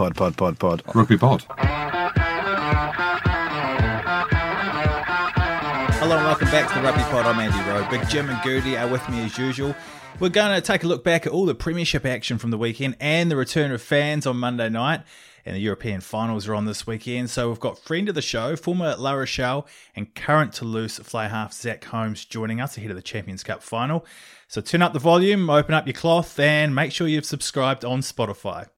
pod, pod, pod, pod. Rugby pod. Hello and welcome back to the Rugby Pod. I'm Andy Rowe. Big Jim and Goodey are with me as usual. We're going to take a look back at all the Premiership action from the weekend and the return of fans on Monday night. And the European finals are on this weekend. So we've got friend of the show, former La Rochelle and current Toulouse fly half Zack Holmes joining us ahead of the Champions Cup final. So turn up the volume, open up your cloth, and make sure you've subscribed on Spotify.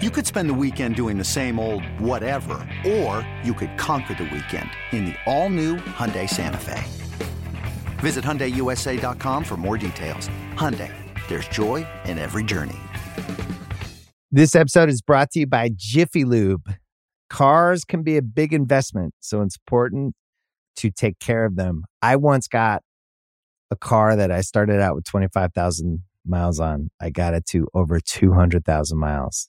You could spend the weekend doing the same old whatever, or you could conquer the weekend in the all-new Hyundai Santa Fe. Visit HyundaiUSA.com for more details. Hyundai, there's joy in every journey. This episode is brought to you by Jiffy Lube. Cars can be a big investment, so it's important to take care of them. I once got a car that I started out with 25,000 miles on. I got it to over 200,000 miles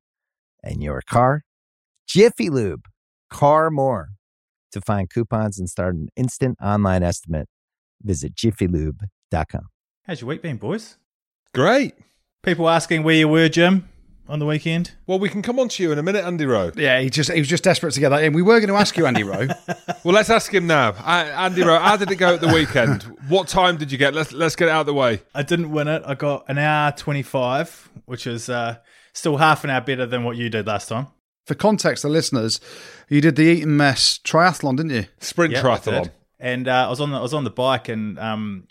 and your car. Jiffy Lube, car more. To find coupons and start an instant online estimate, visit jiffylube.com. How's your week been, boys? Great. People asking where you were, Jim, on the weekend. Well, we can come on to you in a minute, Andy Rowe. Yeah, he just he was just desperate to get that in. We were going to ask you, Andy Rowe. Well, let's ask him now. Uh, Andy Rowe, how did it go at the weekend? What time did you get? Let's let's get it out of the way. I didn't win it. I got an hour 25, which is uh, still half an hour better than what you did last time. For context, the listeners, you did the Eton Mess triathlon, didn't you? Sprint Yep, triathlon. did. And uh, I was on the I was on the bike, and um,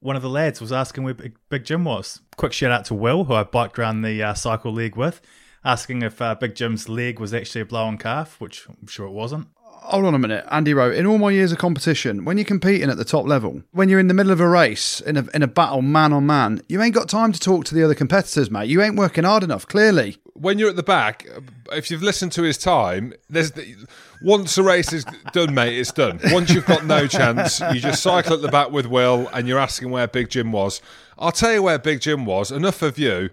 one of the lads was asking where Big, Big Jim was. Quick shout out to Will, who I biked around the uh, cycle league with, asking if uh, Big Jim's leg was actually a blown calf, which I'm sure it wasn't. Hold on a minute, Andy Rowe. In all my years of competition, when you're competing at the top level, when you're in the middle of a race, in a, in a battle man on man, you ain't got time to talk to the other competitors, mate. You ain't working hard enough, clearly. When you're at the back, if you've listened to his time, there's the, once the race is done, mate, it's done. Once you've got no chance, you just cycle at the back with Will, and you're asking where Big Jim was. I'll tell you where Big Jim was. Enough of you.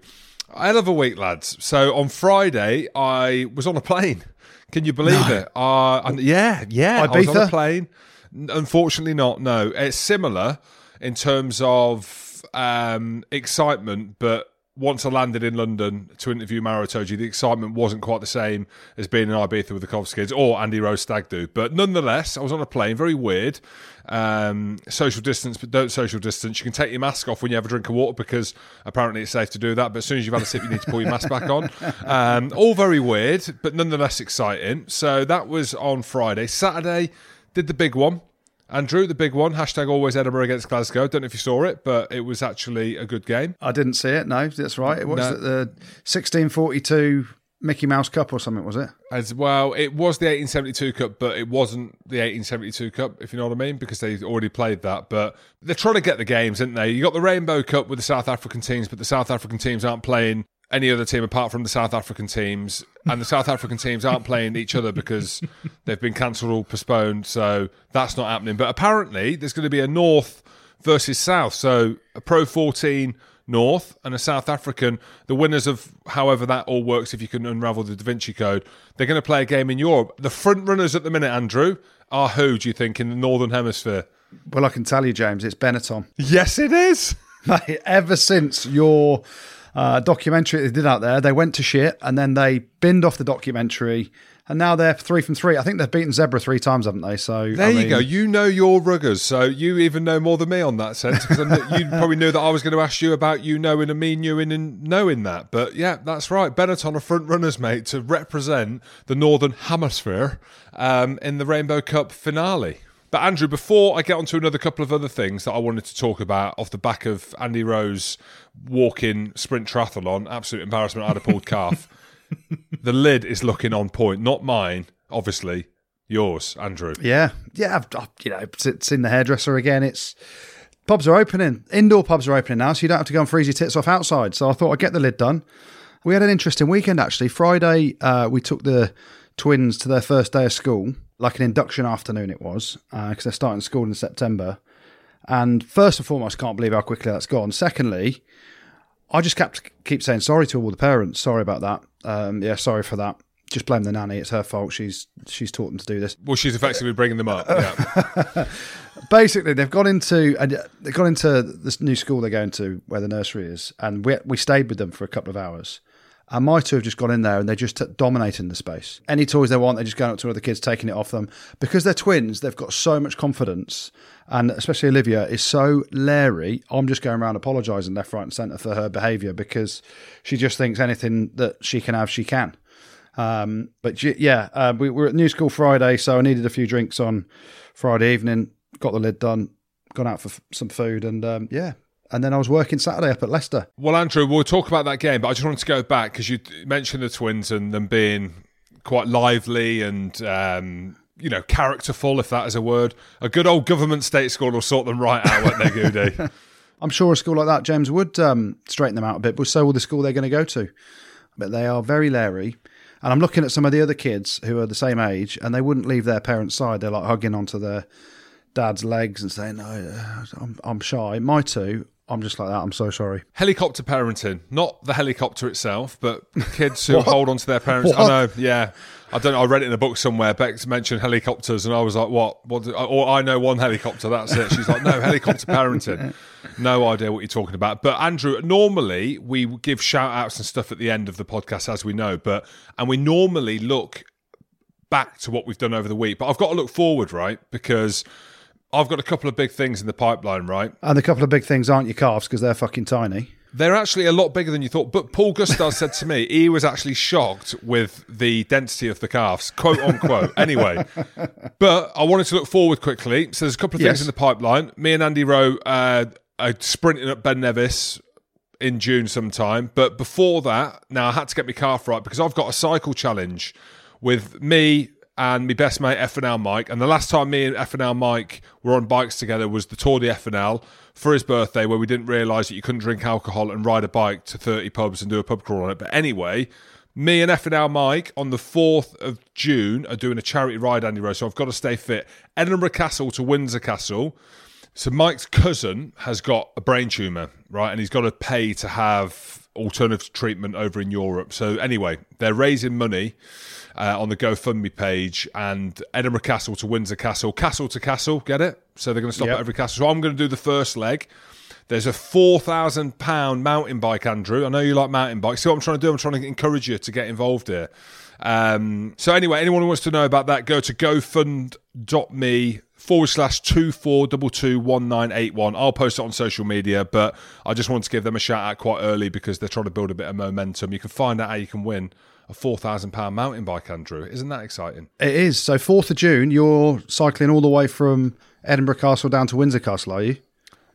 Hell of a week, lads. So on Friday, I was on a plane. Can you believe it? Uh, and yeah, yeah. I was on a plane. Unfortunately, not. No, it's similar in terms of um, excitement, but once I landed in London to interview Maro Itoje, the excitement wasn't quite the same as being in Ibiza with the Covs kids or Andy Rowe's Stag Do. But nonetheless, I was on a plane, very weird. Um, social distance, but don't social distance. You can take your mask off when you have a drink of water because apparently it's safe to do that. But as soon as you've had a sip, you need to pull your mask back on. Um, all very weird, but nonetheless exciting. So that was on Friday. Saturday, did the big one. Andrew, the big one, hashtag always Edinburgh against Glasgow. Don't know if you saw it, but it was actually a good game. I didn't see it. No, that's right. It was No. at the 1642 Mickey Mouse Cup or something, was it? As well, it was the 1872 Cup, but it wasn't the 1872 Cup, if you know what I mean, because they already played that. But they're trying to get the games, aren't they? You got the Rainbow Cup with the South African teams, but the South African teams aren't playing any other team apart from the South African teams, and the South African teams aren't playing each other because they've been cancelled or postponed. So that's not happening. But apparently, there's going to be a North versus South, so a Pro 14 North and a South African. The winners of however that all works, if you can unravel the Da Vinci Code, they're going to play a game in Europe. The front runners at the minute, Andrew, are who do you think in the Northern Hemisphere? Well, I can tell you, James, it's Benetton. Yes, it is. Mate, ever since your uh, documentary they did out there, they went to shit and then they binned off the documentary, and now they're three from three. I think they've beaten Zebre three times, haven't they? So There I you go. You know your ruggers, so you even know more than me on that sense. Because you probably knew that I was going to ask you about you knowing and me knowing and knowing that. But yeah, that's right. Benetton are front runners, mate, to represent the Northern Hemisphere um, in the Rainbow Cup finale. But Andrew, before I get on to another couple of other things that I wanted to talk about off the back of Andy Rowe's walking sprint triathlon, absolute embarrassment. I had a pulled calf. The lid is looking on point, not mine, obviously. Yours, Andrew. Yeah, yeah. I've, I've, you know, it's, in the hairdresser again. It's pubs are opening. Indoor pubs are opening now, so you don't have to go and freeze your tits off outside. So I thought I'd get the lid done. We had an interesting weekend actually. Friday, uh, we took the twins to their first day of school, like an induction afternoon it was, because they're starting school in September. And first and foremost, can't believe how quickly that's gone. Secondly, I just kept keep saying sorry to all the parents. Sorry about that. Um, yeah, sorry for that. Just blame the nanny. It's her fault. She's she's taught them to do this. Well, she's effectively bringing them up. Yeah. Basically, they've gone into and they've gone into this new school they're going to where the nursery is, and we we stayed with them for a couple of hours. And my two have just gone in there and they're just dominating the space. Any toys they want, they're just going up to other kids, taking it off them. Because they're twins, they've got so much confidence. And especially Olivia is so leery. I'm just going around apologising left, right, and centre for her behaviour because she just thinks anything that she can have, she can. Um, but yeah, uh, we were at New School Friday, so I needed a few drinks on Friday evening, got the lid done, gone out for f- some food, and um, yeah, and then I was working Saturday up at Leicester. Well, Andrew, we'll talk about that game, but I just wanted to go back because you mentioned the Twins and them being quite lively and um, you know characterful, if that is a word. A good old government state school will sort them right out, won't they, Goodey? I'm sure a school like that, James, would um, straighten them out a bit, but so will the school they're going to go to. But they are very leery. And I'm looking at some of the other kids who are the same age, and they wouldn't leave their parents' side. They're like hugging onto their dad's legs and saying, "No, I'm, I'm shy." My two I'm just like that. I'm so sorry. Helicopter parenting, not the helicopter itself, but kids who hold on to their parents. What? I know, yeah. I don't. know. I read it in a book somewhere. Bex mentioned helicopters, and I was like, "What? What?" Do, or I know one helicopter. That's it. She's like, "No, helicopter parenting." No idea what you're talking about. But Andrew, normally we give shout outs and stuff at the end of the podcast, as we know. But and we normally look back to what we've done over the week. But I've got to look forward, right? Because I've got a couple of big things in the pipeline, right? And a couple of big things aren't your calves because they're fucking tiny. They're actually a lot bigger than you thought. But Paul Gustav said to me he was actually shocked with the density of the calves, quote unquote. anyway, but I wanted to look forward quickly. So there's a couple of things yes. in the pipeline. Me and Andy Rowe uh, are sprinting up Ben Nevis in June sometime. But before that, now I had to get my calf right because I've got a cycle challenge with me, and my best mate FNL Mike. And the last time me and FNL Mike were on bikes together was the Tour de FNL for his birthday, where we didn't realise that you couldn't drink alcohol and ride a bike to 30 pubs and do a pub crawl on it. But anyway, me and FNL Mike on the 4th of June are doing a charity ride, Andy Rose. So I've got to stay fit. Edinburgh Castle to Windsor Castle. So Mike's cousin has got a brain tumour, right? And he's got to pay to have alternative treatment over in Europe. So anyway, they're raising money uh, on the GoFundMe page, and Edinburgh Castle to Windsor Castle, Castle to Castle, get it? So they're going to stop yep. at every castle. So I'm going to do the first leg. There's a four thousand pound mountain bike, Andrew. I know you like mountain bikes. See what I'm trying to do? I'm trying to encourage you to get involved here. Um, so anyway, anyone who wants to know about that, go to gofund.me forward slash two four double two one nine eight one. I'll post it on social media, but I just want to give them a shout out quite early because they're trying to build a bit of momentum. You can find out how you can win a four thousand pound mountain bike, Andrew. Isn't that exciting? It is. So fourth of June, you're cycling all the way from Edinburgh Castle down to Windsor Castle, are you?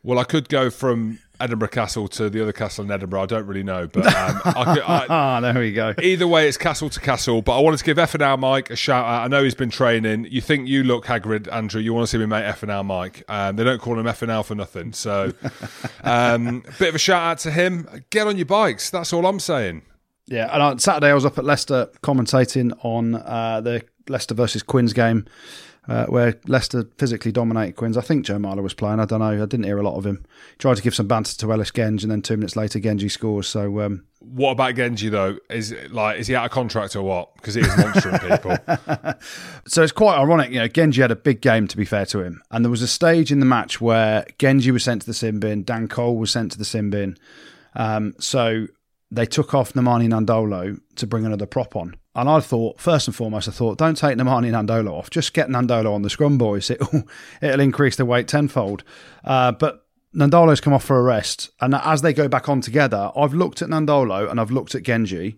Well, I could go from Edinburgh Castle to the other castle in Edinburgh. I don't really know, but um, I could, I, ah, there we go. Either way, it's castle to castle. But I wanted to give F and R Mike a shout out. I know he's been training. You think you look Hagrid, Andrew? You want to see me mate F and R Mike? Um, they don't call him F and L for nothing. So, um, bit of a shout out to him. Get on your bikes. That's all I'm saying. Yeah, and on Saturday I was up at Leicester commentating on uh, the Leicester versus Quins game, uh, where Leicester physically dominated Quins. I think Joe Marler was playing. I don't know. I didn't hear a lot of him. He tried to give some banter to Ellis Genge, and then two minutes later, Genge scores. So, um, what about Genge though? Is like is he out of contract or what? Because he is monstering people. so it's quite ironic. You know, Genge had a big game to be fair to him, and there was a stage in the match where Genge was sent to the sin bin, Dan Cole was sent to the sin bin. Um, so they took off Nemani Nadolo to bring another prop on. And I thought, first and foremost, I thought, don't take Nemani Nadolo off. Just get Nadolo on the scrum, boys. It'll, it'll increase the weight tenfold. Uh, but Nadolo's come off for a rest. And as they go back on together, I've looked at Nadolo and I've looked at Genge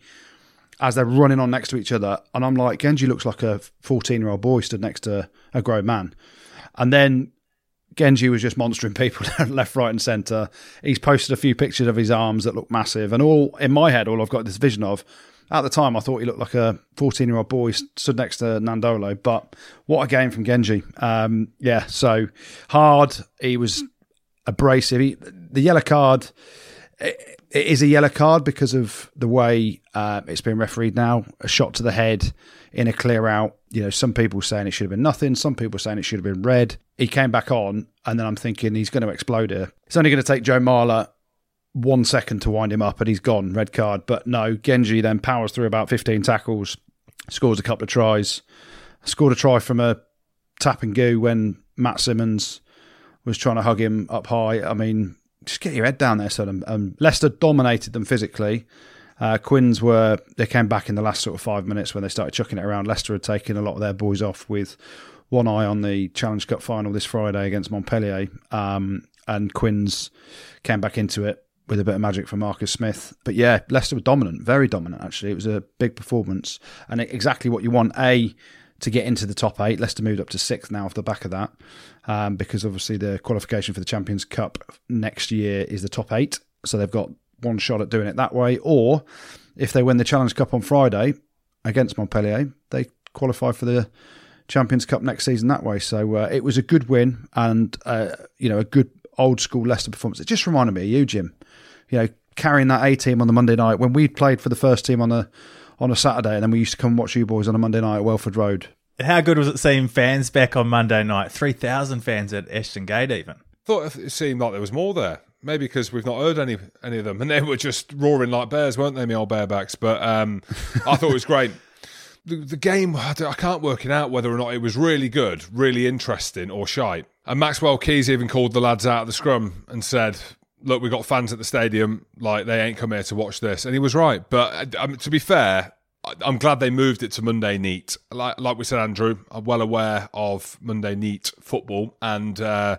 as they're running on next to each other. And I'm like, Genge looks like a 14 year old boy stood next to a grown man. And then Genge was just monstering people left, right, and centre. He's posted a few pictures of his arms that look massive, and all in my head, all I've got this vision of. At the time, I thought he looked like a 14 year old boy stood next to Nadolo, but what a game from Genge. Um, yeah, so hard. He was abrasive. He, the yellow card, it, it is a yellow card because of the way uh, it's been refereed now. A shot to the head in a clear out. You know, some people saying it should have been nothing. Some people saying it should have been red. He came back on, and then I'm thinking he's going to explode here. It's only going to take Joe Marler one second to wind him up, and he's gone. Red card. But no, Genge then powers through about 15 tackles, scores a couple of tries, scored a try from a tap and go when Matt Symons was trying to hug him up high. I mean, just get your head down there, son. Um, Leicester dominated them physically. Uh, Quins were they came back in the last sort of five minutes when they started chucking it around. Leicester had taken a lot of their boys off with one eye on the Challenge Cup final this Friday against Montpellier, um, and Quins came back into it with a bit of magic from Marcus Smith. But yeah, Leicester were dominant, very dominant actually. It was a big performance and exactly what you want. A to get into the top eight. Leicester moved up to sixth now off the back of that, um, because obviously the qualification for the Champions Cup next year is the top eight, so they've got one shot at doing it that way. Or if they win the Challenge Cup on Friday against Montpellier, they qualify for the Champions Cup next season that way. So uh, it was a good win and uh, you know a good old school Leicester performance. It just reminded me of you, Jim. You know, carrying that A team on the Monday night when we played for the first team on a on a Saturday, and then we used to come and watch you boys on a Monday night at Welford Road. How good was it seeing fans back on Monday night? 3,000 fans at Ashton Gate, even. Thought it seemed like there was more there. Maybe because we've not heard any any of them, and they were just roaring like bears, weren't they, me old barebacks? But um, I thought it was great. The, the game, I can't work it out whether or not it was really good, really interesting, or shite. And Maxwell Keys even called the lads out of the scrum and said, look, we've got fans at the stadium. Like they ain't come here to watch this, and he was right. But um, to be fair, I'm glad they moved it to Monday Neat. Like like we said, Andrew, I'm well aware of Monday Neat football and uh,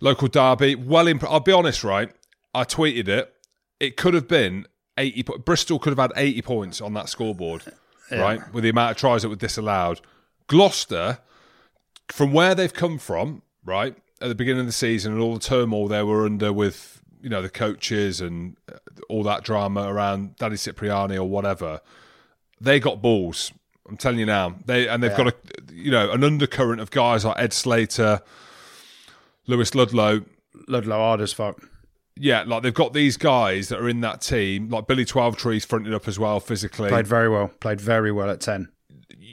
local derby. Well, imp- I'll be honest, right? I tweeted it. It could have been 80. Bristol could have had 80 points on that scoreboard, yeah. right? With the amount of tries that were disallowed. Gloucester, from where they've come from, right? at the beginning of the season and all the turmoil they were under with you know the coaches and uh, all that drama around Danny Cipriani or whatever, they got balls. I'm telling you now, they and they've yeah. got a you know an undercurrent of guys like Ed Slater, Lewis Ludlow, Ludlow hard as fuck. Yeah, like they've got these guys that are in that team, like Billy Twelvetrees fronted up as well physically. Played very well. Played very well at ten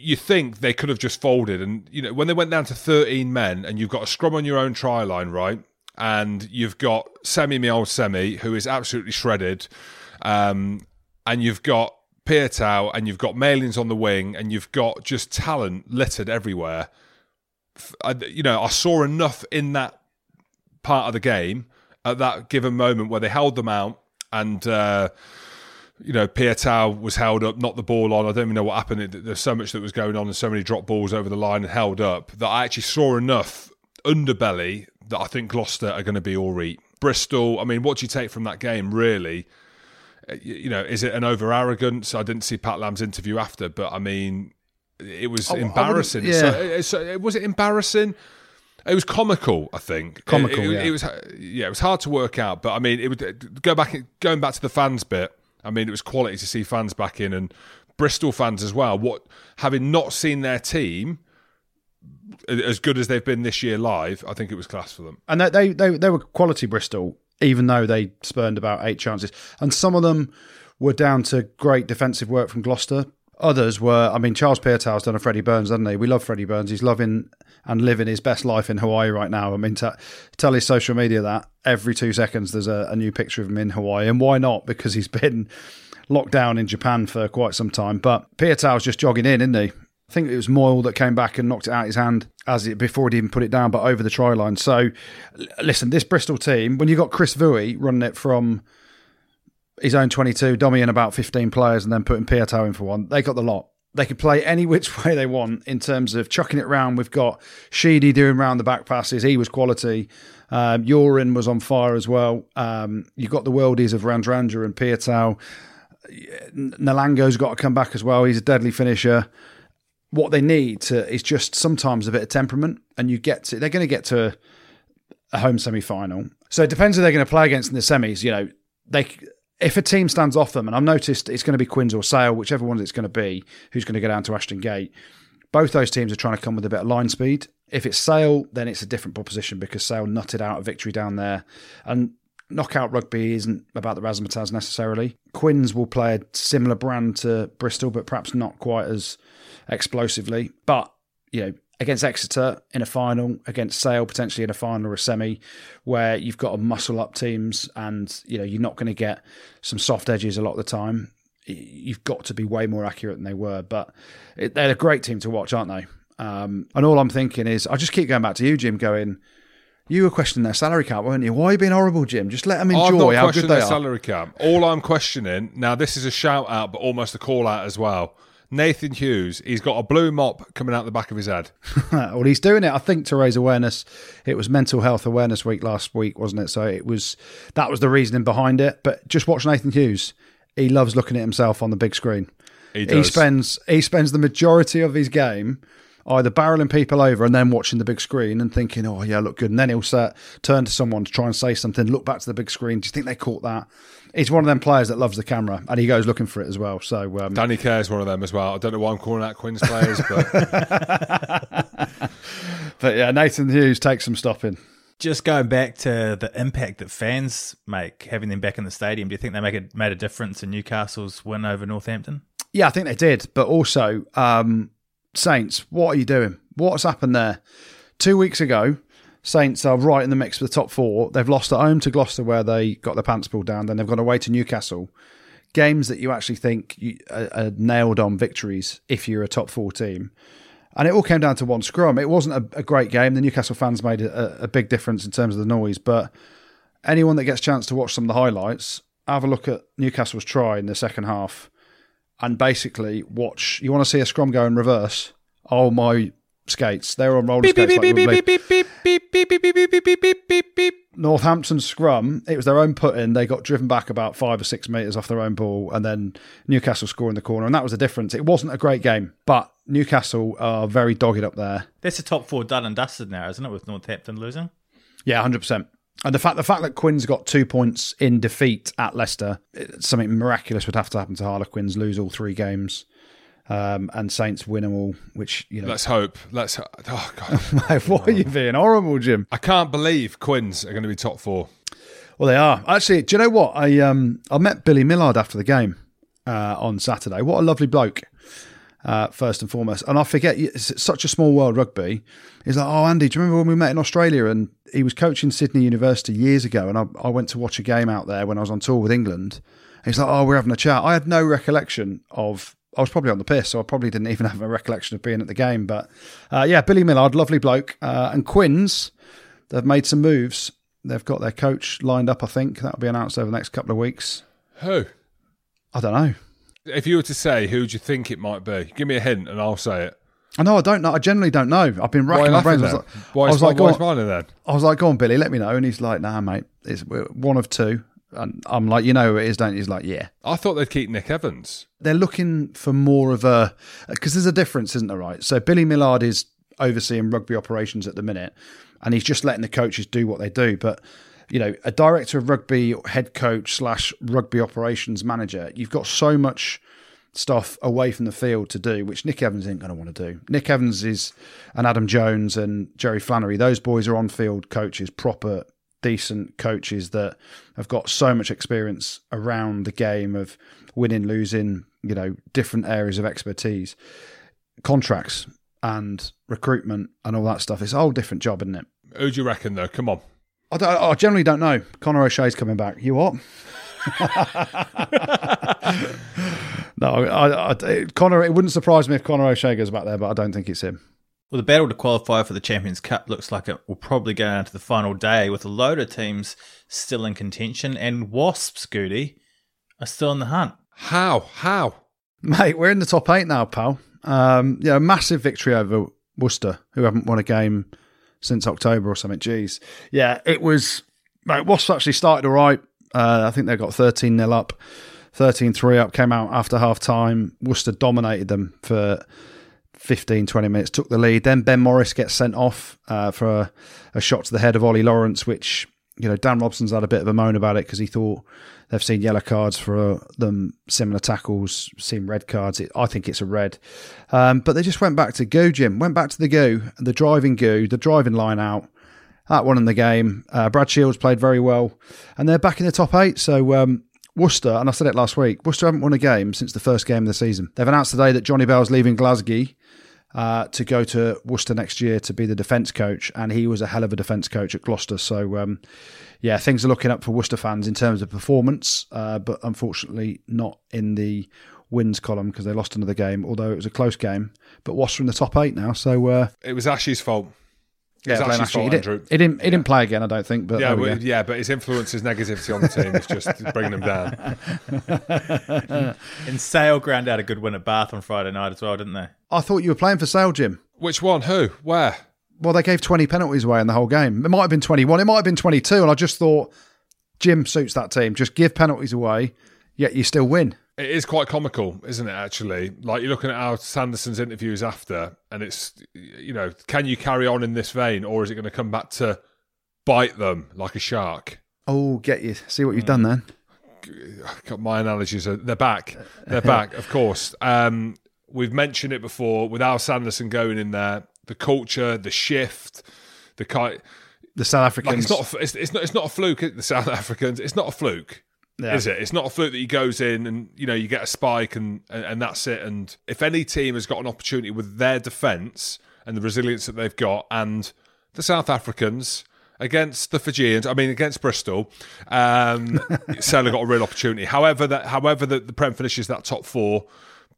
you think they could have just folded. And, you know, when they went down to 13 men and you've got a scrum on your own try line, right? And you've got Semi, my old Semi, who is absolutely shredded. Um, and you've got Piutau and you've got Malins on the wing and you've got just talent littered everywhere. I, you know, I saw enough in that part of the game at that given moment where they held them out and, uh, you know, Piutau was held up, not the ball on. I don't even know what happened. There's so much that was going on and so many drop balls over the line and held up that I actually saw enough underbelly that I think Gloucester are going to be all right. Bristol, I mean, what do you take from that game, really? Uh, you know, is it an over arrogance? I didn't see Pat Lam's interview after, but I mean, it was embarrassing. yeah. So, so, was it embarrassing? It was comical, I think. Comical, it, it, yeah. it was yeah, it was hard to work out, but I mean, it would go back going back to the fans bit I mean, it was quality to see fans back in and Bristol fans as well. What having not seen their team as good as they've been this year live, I think it was class for them. And they they they, they were quality Bristol, even though they spurned about eight chances, and some of them were down to great defensive work from Gloucester. Others were, I mean, Charles Piutau's done a Freddie Burns, hasn't he? We love Freddie Burns. He's loving and living his best life in Hawaii right now. I mean, to tell his social media that every two seconds there's a, a new picture of him in Hawaii. And why not? Because he's been locked down in Japan for quite some time. But Piutau's just jogging in, isn't he? I think it was Moyle that came back and knocked it out of his hand as it before he'd even put it down, but over the try line. So, listen, this Bristol team, when you got Chris Vui running it from his own 22, Domi in about 15 players, and then putting Piutau in for one, they got the lot. They could play any which way they want in terms of chucking it around. We've got Sheedy doing round the back passes. He was quality. Um, Yorin was on fire as well. Um, you've got the worldies of Radradra and Piutau. Nalango's got to come back as well. He's a deadly finisher. What they need to, is just sometimes a bit of temperament, and you get to. They're going to get to a, a home semi final. So it depends who they're going to play against in the semis. You know, they if a team stands off them, and I've noticed it's going to be Quins or Sale, whichever one it's going to be, who's going to go down to Ashton Gate. Both those teams are trying to come with a bit of line speed. If it's Sale, then it's a different proposition because Sale nutted out a victory down there. And knockout rugby isn't about the razzmatazz necessarily. Quins will play a similar brand to Bristol, but perhaps not quite as explosively. But you know, against Exeter in a final, against Sale potentially in a final or a semi, where you've got to muscle up teams, and you know you're not going to get some soft edges a lot of the time. You've got to be way more accurate than they were, but it, they're a great team to watch, aren't they? Um, and all I'm thinking is, I just keep going back to you, Jim, going. You were questioning their salary cap, weren't you? Why are you being horrible, Jim? Just let them enjoy how good they their are. salary cap. All I'm questioning now, this is a shout out, but almost a call out as well. Nathan Hughes, he's got a blue mop coming out the back of his head. well, he's doing it, I think, to raise awareness. It was Mental Health Awareness Week last week, wasn't it? So it was that was the reasoning behind it. But just watch Nathan Hughes. He loves looking at himself on the big screen. He He spends he spends the majority of his game either barreling people over and then watching the big screen and thinking, "Oh yeah, look good," and then he'll set, turn to someone to try and say something, look back to the big screen. Do you think they caught that? He's one of them players that loves the camera and he goes looking for it as well. So um, Danny Care's one of them as well. I don't know why I'm calling out Quins players, but but yeah, Nathan Hughes takes some stopping. Just going back to the impact that fans make, having them back in the stadium, do you think they make a, made a difference in Newcastle's win over Northampton? Yeah, I think they did. But also, um, Saints, what are you doing? What's happened there? Two weeks ago, Saints are right in the mix for the top four. They've lost at home to Gloucester, where they got their pants pulled down. Then they've gone away to Newcastle. Games that you actually think you, are, nailed on victories if you're a top four team. And it all came down to one scrum. It wasn't a, a great game. The Newcastle fans made a, a big difference in terms of the noise. But anyone that gets a chance to watch some of the highlights, have a look at Newcastle's try in the second half and basically watch. You want to see a scrum go in reverse? Oh my skates! They're on roller skates. like rugby. Northampton scrum. It was their own put in. They got driven back about five or six meters off their own ball, and then Newcastle score in the corner, and that was the difference. It wasn't a great game, but Newcastle are very dogged up there. That's the top four done and dusted now, isn't it, with Northampton losing? Yeah, hundred percent. And the fact the fact that Quins got two points in defeat at Leicester, it- something miraculous would have to happen to Harlequins, lose all three games, um, and Saints win them all. Which you know, let's hope. Let's. Oh God, why are you being horrible, Jim? I can't believe Quins are going to be top four. Well, they are actually. Do you know what? I um I met Billy Millard after the game uh, on Saturday. What a lovely bloke. Uh, first and foremost, and I forget it's such a small world rugby. He's like, oh Andy, do you remember when we met in Australia? And he was coaching Sydney University years ago, and I, I went to watch a game out there when I was on tour with England. And he's like, oh, we're having a chat. I had no recollection of. I was probably on the piss, so I probably didn't even have a recollection of being at the game. But uh, yeah, Billy Millard, lovely bloke, uh, and Quins. They've made some moves. They've got their coach lined up. I think that'll be announced over the next couple of weeks. Who? I don't know. If you were to say who do you think it might be, give me a hint and I'll say it. I know. I don't know. I generally don't know. I've been racking my brains. I was like, Why I is was like, why on, smiling then? I was like, go on, Billy, let me know. And he's like, nah, mate, it's one of two. And I'm like, you know who it is, don't you? He's like, yeah. I thought they'd keep Nick Evans. They're looking for more of a because there's a difference, isn't there? Right. So Billy Millard is overseeing rugby operations at the minute, and he's just letting the coaches do what they do. But you know, a director of rugby, head coach slash rugby operations manager, you've got so much stuff away from the field to do, which Nick Evans ain't going to want to do. Nick Evans is, and Adam Jones and Jerry Flannery, those boys are on field coaches, proper, decent coaches that have got so much experience around the game of winning, losing, you know, different areas of expertise, contracts and recruitment and all that stuff. It's a whole different job, isn't it? Who do you reckon though? Come on. I, don't, I generally don't know. Conor O'Shea's coming back. You what? No, I, I, Conor. It wouldn't surprise me if Conor O'Shea goes back there, but I don't think it's him. Well, the battle to qualify for the Champions Cup looks like it will probably go down to the final day with a load of teams still in contention, and Wasps, Goodey, are still in the hunt. How? How? Mate, we're in the top eight now, pal. Um, yeah, massive victory over Worcester, who haven't won a game since October or something. Jeez. Yeah, it was. Mate, Wasps actually started all right. Uh, I think they got 13 0 up, 13 3 up, came out after half time. Worcester dominated them for 15, 20 minutes, took the lead. Then Ben Morris gets sent off uh, for a, a shot to the head of Ollie Lawrence, which, you know, Dan Robson's had a bit of a moan about it because he thought they've seen yellow cards for uh, them, similar tackles, seen red cards. It, I think it's a red. Um, but they just went back to go, Jim, went back to the go, the driving go, the driving line out. That won in the game. Uh, Brad Shields played very well, and they're back in the top eight. So um, Worcester, and I said it last week, Worcester haven't won a game since the first game of the season. They've announced today that Jonny Bell's leaving Glasgow uh, to go to Worcester next year to be the defence coach, and he was a hell of a defence coach at Gloucester. So, um, yeah, things are looking up for Worcester fans in terms of performance, uh, but unfortunately not in the wins column because they lost another game, although it was a close game. But Worcester in the top eight now, so uh, It was Ash's fault. Yeah, It's blame Ashley's Ashley. fault, He, did, Andrew. he didn't. He didn't play again, I don't think. But Yeah, there well, yeah, but his influence, his negativity on the team is just bringing them down. And Sale ground out a good win at Bath on Friday night as well, didn't they? I thought you were playing for Sale, Jim. Which one? Who? Where? Well, they gave 20 penalties away in the whole game. It might have been 21, it might have been 22. And I just thought Jim suits that team. Just give penalties away, yet you still win. It is quite comical, isn't it? Actually, like you're looking at how Sanderson's interviews after, and it's you know, can you carry on in this vein, or is it going to come back to bite them like a shark? Oh, get you. See what you've done then. God, My analogies are they're back, they're back. Of course, um, we've mentioned it before. With Al Sanderson going in there, the culture, the shift, the kind. The South Like Africans. it's not, a- it's, it's not, it's not a fluke. The South Africans, it's not a fluke. Yeah. Is it? It's not a fluke that he goes in and you know you get a spike and, and and that's it. And if any team has got an opportunity with their defence and the resilience that they've got, and the South Africans against the Fijians, I mean against Bristol, um, Sale got a real opportunity. However, that however the, the Prem finishes that top four,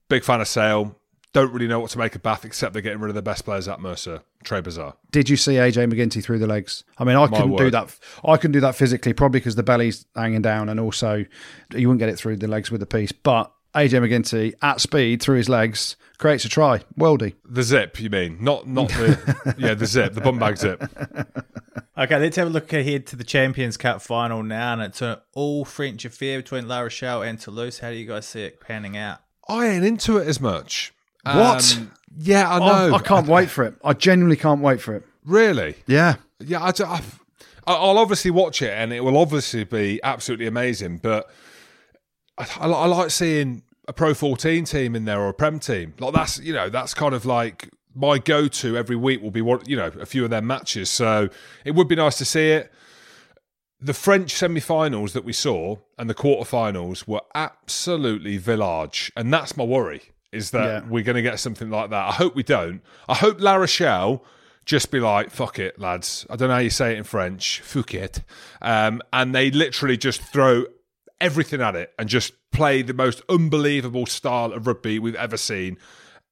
big fan of Sale. Don't really know what to make of Bath except they're getting rid of the best players at Mercer. Trey Bizarre. Did you see AJ MacGinty through the legs? I mean, I couldn't do that. I couldn't do that physically, probably because the belly's hanging down, and also you wouldn't get it through the legs with the piece. But AJ MacGinty at speed through his legs creates a try. Worldy. The zip, you mean? Not not the yeah the zip, the bum bag zip. Okay, let's have a look ahead to the Champions Cup final now, and it's an all French affair between La Rochelle and Toulouse. How do you guys see it panning out? I ain't into it as much. What? Um, yeah, I I, know. I can't wait for it. I genuinely can't wait for it. Really? Yeah. Yeah, I, I, I'll obviously watch it, and it will obviously be absolutely amazing. But I, I, I like seeing a Pro 14 team in there or a Prem team. Like that's you know that's kind of like my go-to every week will be what you know a few of their matches. So it would be nice to see it. The French semi-finals that we saw and the quarter-finals were absolutely village, and that's my worry. Is that Yeah. we're going to get something like that? I hope we don't. I hope La Rochelle just be like, fuck it, lads. I don't know how you say it in French. Fuck it. Um, and they literally just throw everything at it and just play the most unbelievable style of rugby we've ever seen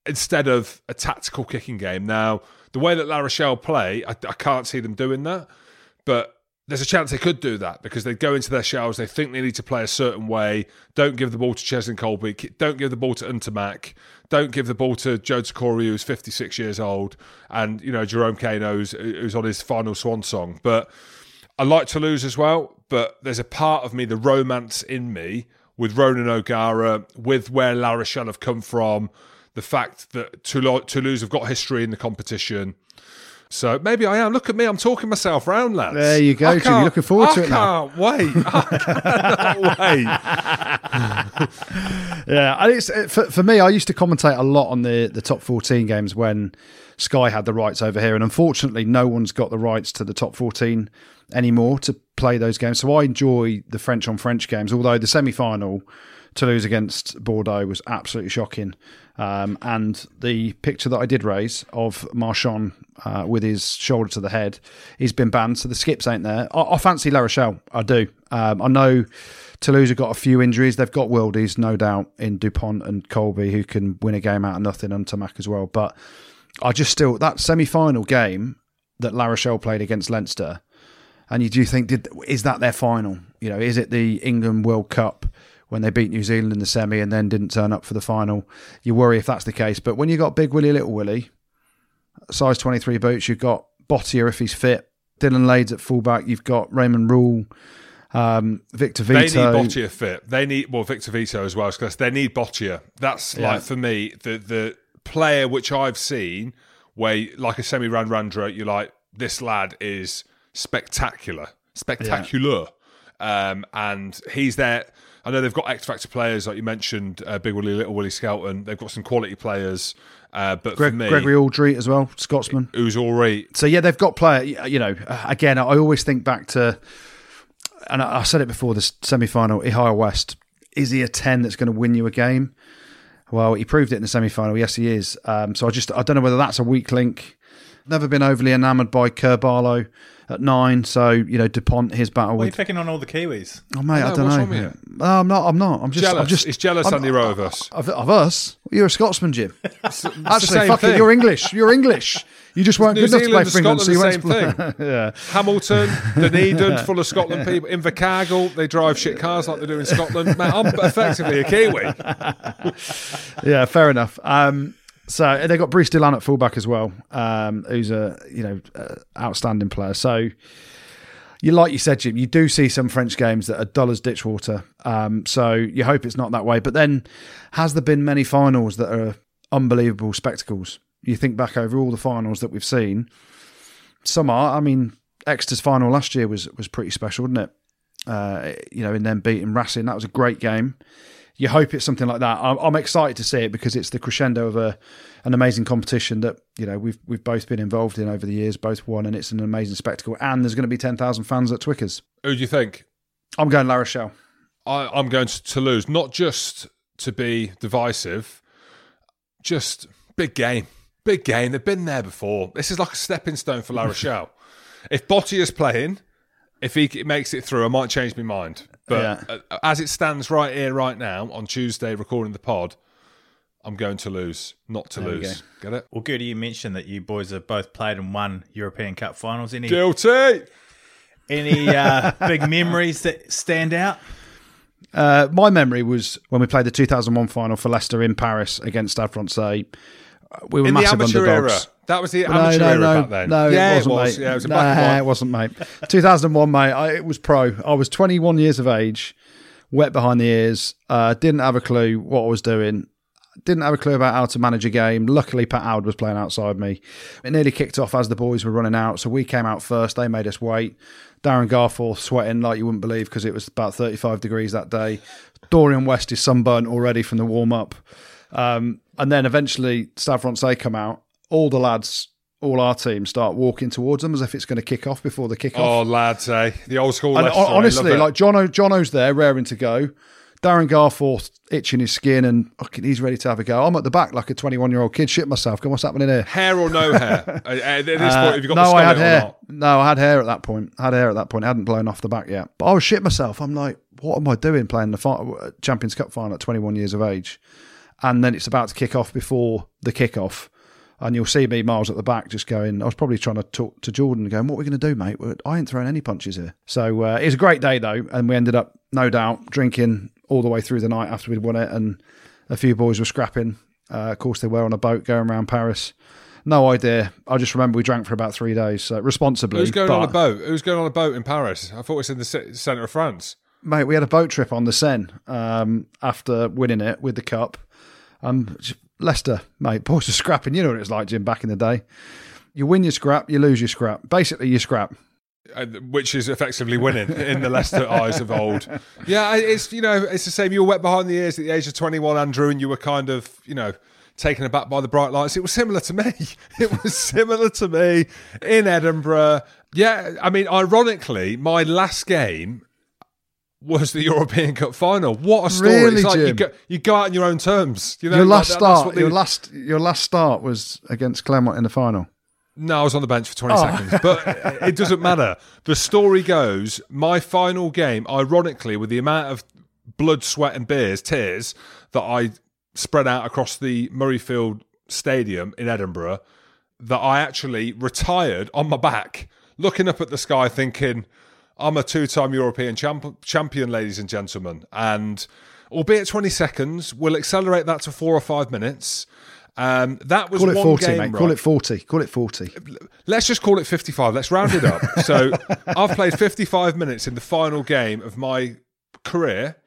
instead of a tactical kicking game. Now, the way that La Rochelle play, I, I can't see them doing that. But there's a chance they could do that because they go into their shells, they think they need to play a certain way. Don't give the ball to Cheslin Kolbe. Don't give the ball to Ntamack. Don't give the ball to Joe Tekori, who's 56 years old, and you know Jerome Kaino, who's, who's on his final swan song. But I like Toulouse as well. But there's a part of me, the romance in me, with Ronan O'Gara, with where La Rochelle have come from, the fact that Toulouse have got history in the competition. So maybe I am. Look at me, I'm talking myself round, lads. There you go, You're looking forward I to it now. can't wait. I cannot wait. Yeah, and it's it- for, for me. I used to commentate a lot on the the top fourteen games when Sky had the rights over here, and unfortunately, no one's got the rights to the top fourteen anymore to play those games. So I enjoy the French on French games. Although the semi final Toulouse against Bordeaux was absolutely shocking, um, and the picture that I did raise of Marchand uh, with his shoulder to the head, he's been banned. So the skips ain't there. I, I fancy La Rochelle. I do. Um, I know. Toulouse have got a few injuries. They've got worldies, no doubt, in Dupont and Kolbe, who can win a game out of nothing, and Ntamack as well. But I just still that semi-final game that La Rochelle played against Leinster, and you do think, did is that their final? You know, is it the England World Cup when they beat New Zealand in the semi and then didn't turn up for the final? You worry if that's the case. But when you got Big Willie, Little Willie, size twenty-three boots, you've got Botia if he's fit, Dylan Lades at fullback, you've got Raymond Rhule. Um, Victor Vito. They need Botia fit. They need well Victor Vito as well because they need Botia. That's Yeah. like for me the the player which I've seen where like a semi ran Randra, you're like this lad is spectacular, spectacular. um, and he's there. I know they've got X Factor players like you mentioned, uh, Big Willie, Little Willie Skelton. They've got some quality players, uh, but Greg, for me, Gregory Alldritt as well, Scotsman. who's all right. So yeah, they've got player. You know, again, I always think back to, and I I said it before the semi-final. Ihaia West is he a ten that's going to win you a game? Well, he proved it in the semi-final. Yes, he is. Um, so I just I don't know whether that's a weak link. Never been overly enamoured by Kerr-Barlow at nine. So you know, Dupont his battle Why are you with. picking on all the Kiwis? Oh mate, I No, don't what's know. wrong with you? No, I'm not. I'm not. I'm just. Jealous. I'm just. It's jealous, I'm- Andy Rowe, of us. Of, of us, you're a Scotsman, Jim. Actually, fuck thing. it, you're English. You're English. You just weren't New good enough to play Zealand for and England, so you Scotland, went the to yeah. Hamilton, Dunedin, full of Scotland people. Invercargill, they drive shit cars like they do in Scotland. Mate, I'm effectively a Kiwi. Yeah, fair enough. Um, so they got Brice Dulin at fullback as well, um, who's a you know uh, outstanding player. So you like you said, Jim, you do see some French games that are dull as ditch water. Um, so you hope it's not that way. But then, has there been many finals that are unbelievable spectacles? You think back over all the finals that we've seen. Some are. I mean, Exeter's final last year was was pretty special, wasn't it? Uh, you know, in them beating Racing, that was a great game you hope it's something like that. I'm, I'm excited to see it because it's the crescendo of a an amazing competition that you know we've we've both been involved in over the years, both won, and it's an amazing spectacle. And there's going to be ten thousand fans at Twickers. Who do you think? I'm going La Rochelle. I, I'm going to Toulouse, not just to be divisive, just big game. Big game. They've been there before. This is like a stepping stone for La Rochelle. if Botia is playing, if he makes it through, I might change my mind. But Yeah. uh, as it stands right here, right now, on Tuesday, recording the pod, I'm going to lose, not to we lose. Get it? Well, Goodey, you mentioned that you boys have both played and won European Cup finals. Any Guilty. any uh, big memories that stand out? Uh, my memory was when we played the 2001 final for Leicester in Paris against Stade Francais. We were In massive amateur underdogs. era. That was the No, amateur no, era no, back then. no, yeah, it wasn't, was. mate. Yeah, it was a nah, and white. it wasn't, mate. 2001, mate. I, it was pro. I was 21 years of age, wet behind the ears. Uh, didn't have a clue what I was doing. Didn't have a clue about how to manage a game. Luckily, Pat Howard was playing outside me. It nearly kicked off as the boys were running out, so we came out first. They made us wait. Darren Garforth sweating like you wouldn't believe because it was about 35 degrees that day. Dorian West is sunburnt already from the warm up. Um, and then eventually, Stade Francais come out. All the lads, all our team, start walking towards them as if it's going to kick off before the kick off. Oh, off. lads, eh? The old school and Leicester, hon- I love honestly, like Jono, Jono's there, raring to go. Darren Garforth itching his skin and he's ready to have a go. I'm at the back like a 21 year old kid, shit myself. Go, what's happening here? hair or no hair? at at this Uh, point, have you got no, I had hair. No, I had hair at that point. I had hair at that point. I hadn't blown off the back yet. But I was shit myself. I'm like, what am I doing playing the fi- Champions Cup final at 21 years of age? And then it's about to kick off before the kick-off. And you'll see me miles at the back just going, I was probably trying to talk to Jordan going, what are we going to do, mate? I ain't throwing any punches here. So uh, it was a great day, though. And we ended up, no doubt, drinking all the way through the night after we'd won it. And a few boys were scrapping. Uh, of course, they were on a boat going around Paris. No idea. I just remember we drank for about three days, so responsibly. Who's going on a boat? Who's going on a boat in Paris? I thought it was in the centre of France. Mate, we had a boat trip on the Seine um, after winning it with the cup. Um, Leicester, mate, boys are scrapping. You know what it's like, Jim, back in the day. You win your scrap, you lose your scrap. Basically, you scrap. uh, which is effectively winning in the Leicester eyes of old. Yeah, it's you know it's the same. You were wet behind the ears at the age of twenty one, Andrew, and you were kind of you know taken aback by the bright lights. It was similar to me. It was similar to me in Edinburgh. Yeah, I mean, ironically, my last game was the European Cup final. What a story! Really, it's like you go, you go out on your own terms. You know, your like last that- start, your last, your last start was against Clermont in the final. No, I was on the bench for Oh. 20 seconds, but it doesn't matter. The story goes my final game, ironically, with the amount of blood, sweat, and beers, tears that I spread out across the Murrayfield Stadium in Edinburgh, that I actually retired on my back, looking up at the sky, thinking, I'm a two time European champ- champion, ladies and gentlemen. And albeit 20 seconds, we'll accelerate that to four or five minutes. Um, that was Call it one 40, game, mate. right? Call it 40. Call it 40. Let's just call it 55. Let's round it up. so I've played 55 minutes in the final game of my career,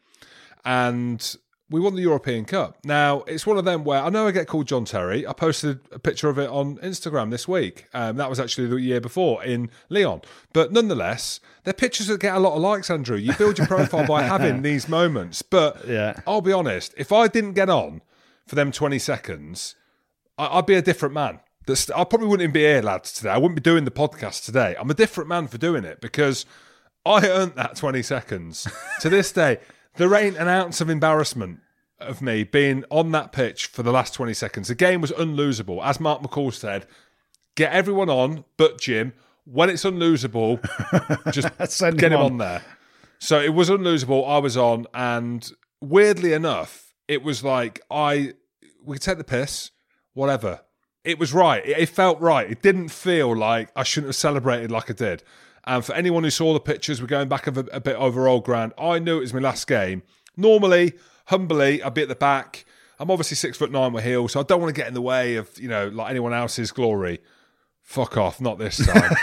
and we won the European Cup. Now, it's one of them where I know I get called John Terry. I posted a picture of it on Instagram this week. Um, that was actually the year before in Lyon. But nonetheless, they're pictures that get a lot of likes, Andrew. You build your profile by having these moments. But Yeah. I'll be honest, if I didn't get on for them 20 seconds, I- I'd be a different man. That's, I probably wouldn't even be here, lads, today. I wouldn't be doing the podcast today. I'm a different man for doing it because I earned that 20 seconds. to this day, there ain't an ounce of embarrassment of me being on that pitch for the last 20 seconds. The game was unlosable. As Mark McCall said, get everyone on but Jim. When it's unlosable, just Send get him him on. on there. So it was unlosable. I was on, and weirdly enough, it was like I we could take the piss, whatever. It was right. It, it felt right. It didn't feel like I shouldn't have celebrated like I did. And for anyone who saw the pictures, we're going back a, a bit over old ground. I knew it was my last game. Normally, humbly, I'd be at the back. I'm obviously six foot nine with heels, so I don't want to get in the way of you know like anyone else's glory. Fuck off, not this time.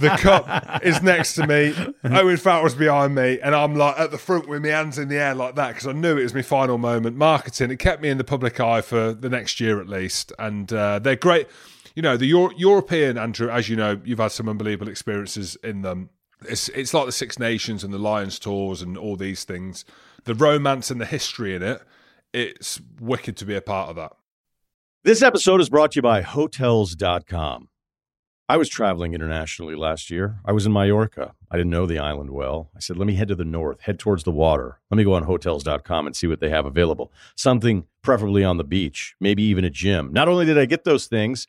the cup is next to me. Owen Farrell's behind me, and I'm like at the front with my hands in the air like that because I knew it was my final moment. Marketing, it kept me in the public eye for the next year at least, and uh, they're great. You know, the Euro- European Andrew, as you know, you've had some unbelievable experiences in them. It's it's like the Six Nations and the Lions tours and all these things. The romance and the history in it. It's wicked to be a part of that. This episode is brought to you by Hotels.com. I was traveling internationally last year. I was in Mallorca. I didn't know the island well. I said, let me head to the north, head towards the water. Let me go on Hotels.com and see what they have available. Something preferably on the beach, maybe even a gym. Not only did I get those things,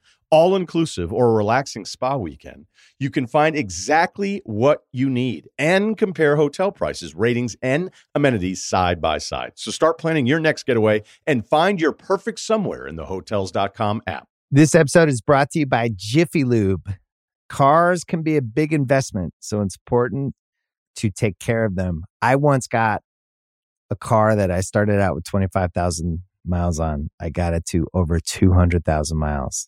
all inclusive or a relaxing spa weekend, you can find exactly what you need and compare hotel prices, ratings, and amenities side by side. So start planning your next getaway and find your perfect somewhere in the hotels.com app. This episode is brought to you by Jiffy Lube. Cars can be a big investment, so it's important to take care of them. I once got a car that I started out with 25,000 miles on. I got it to over 200,000 miles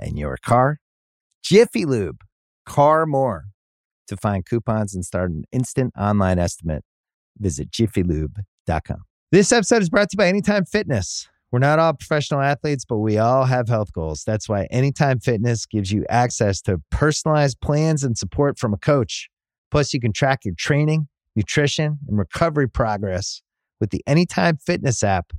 and your car. Jiffy Lube, car more. To find coupons and start an instant online estimate, visit jiffylube.com. This episode is brought to you by Anytime Fitness. We're not all professional athletes, but we all have health goals. That's why Anytime Fitness gives you access to personalized plans and support from a coach. Plus, you can track your training, nutrition, and recovery progress with the Anytime Fitness app,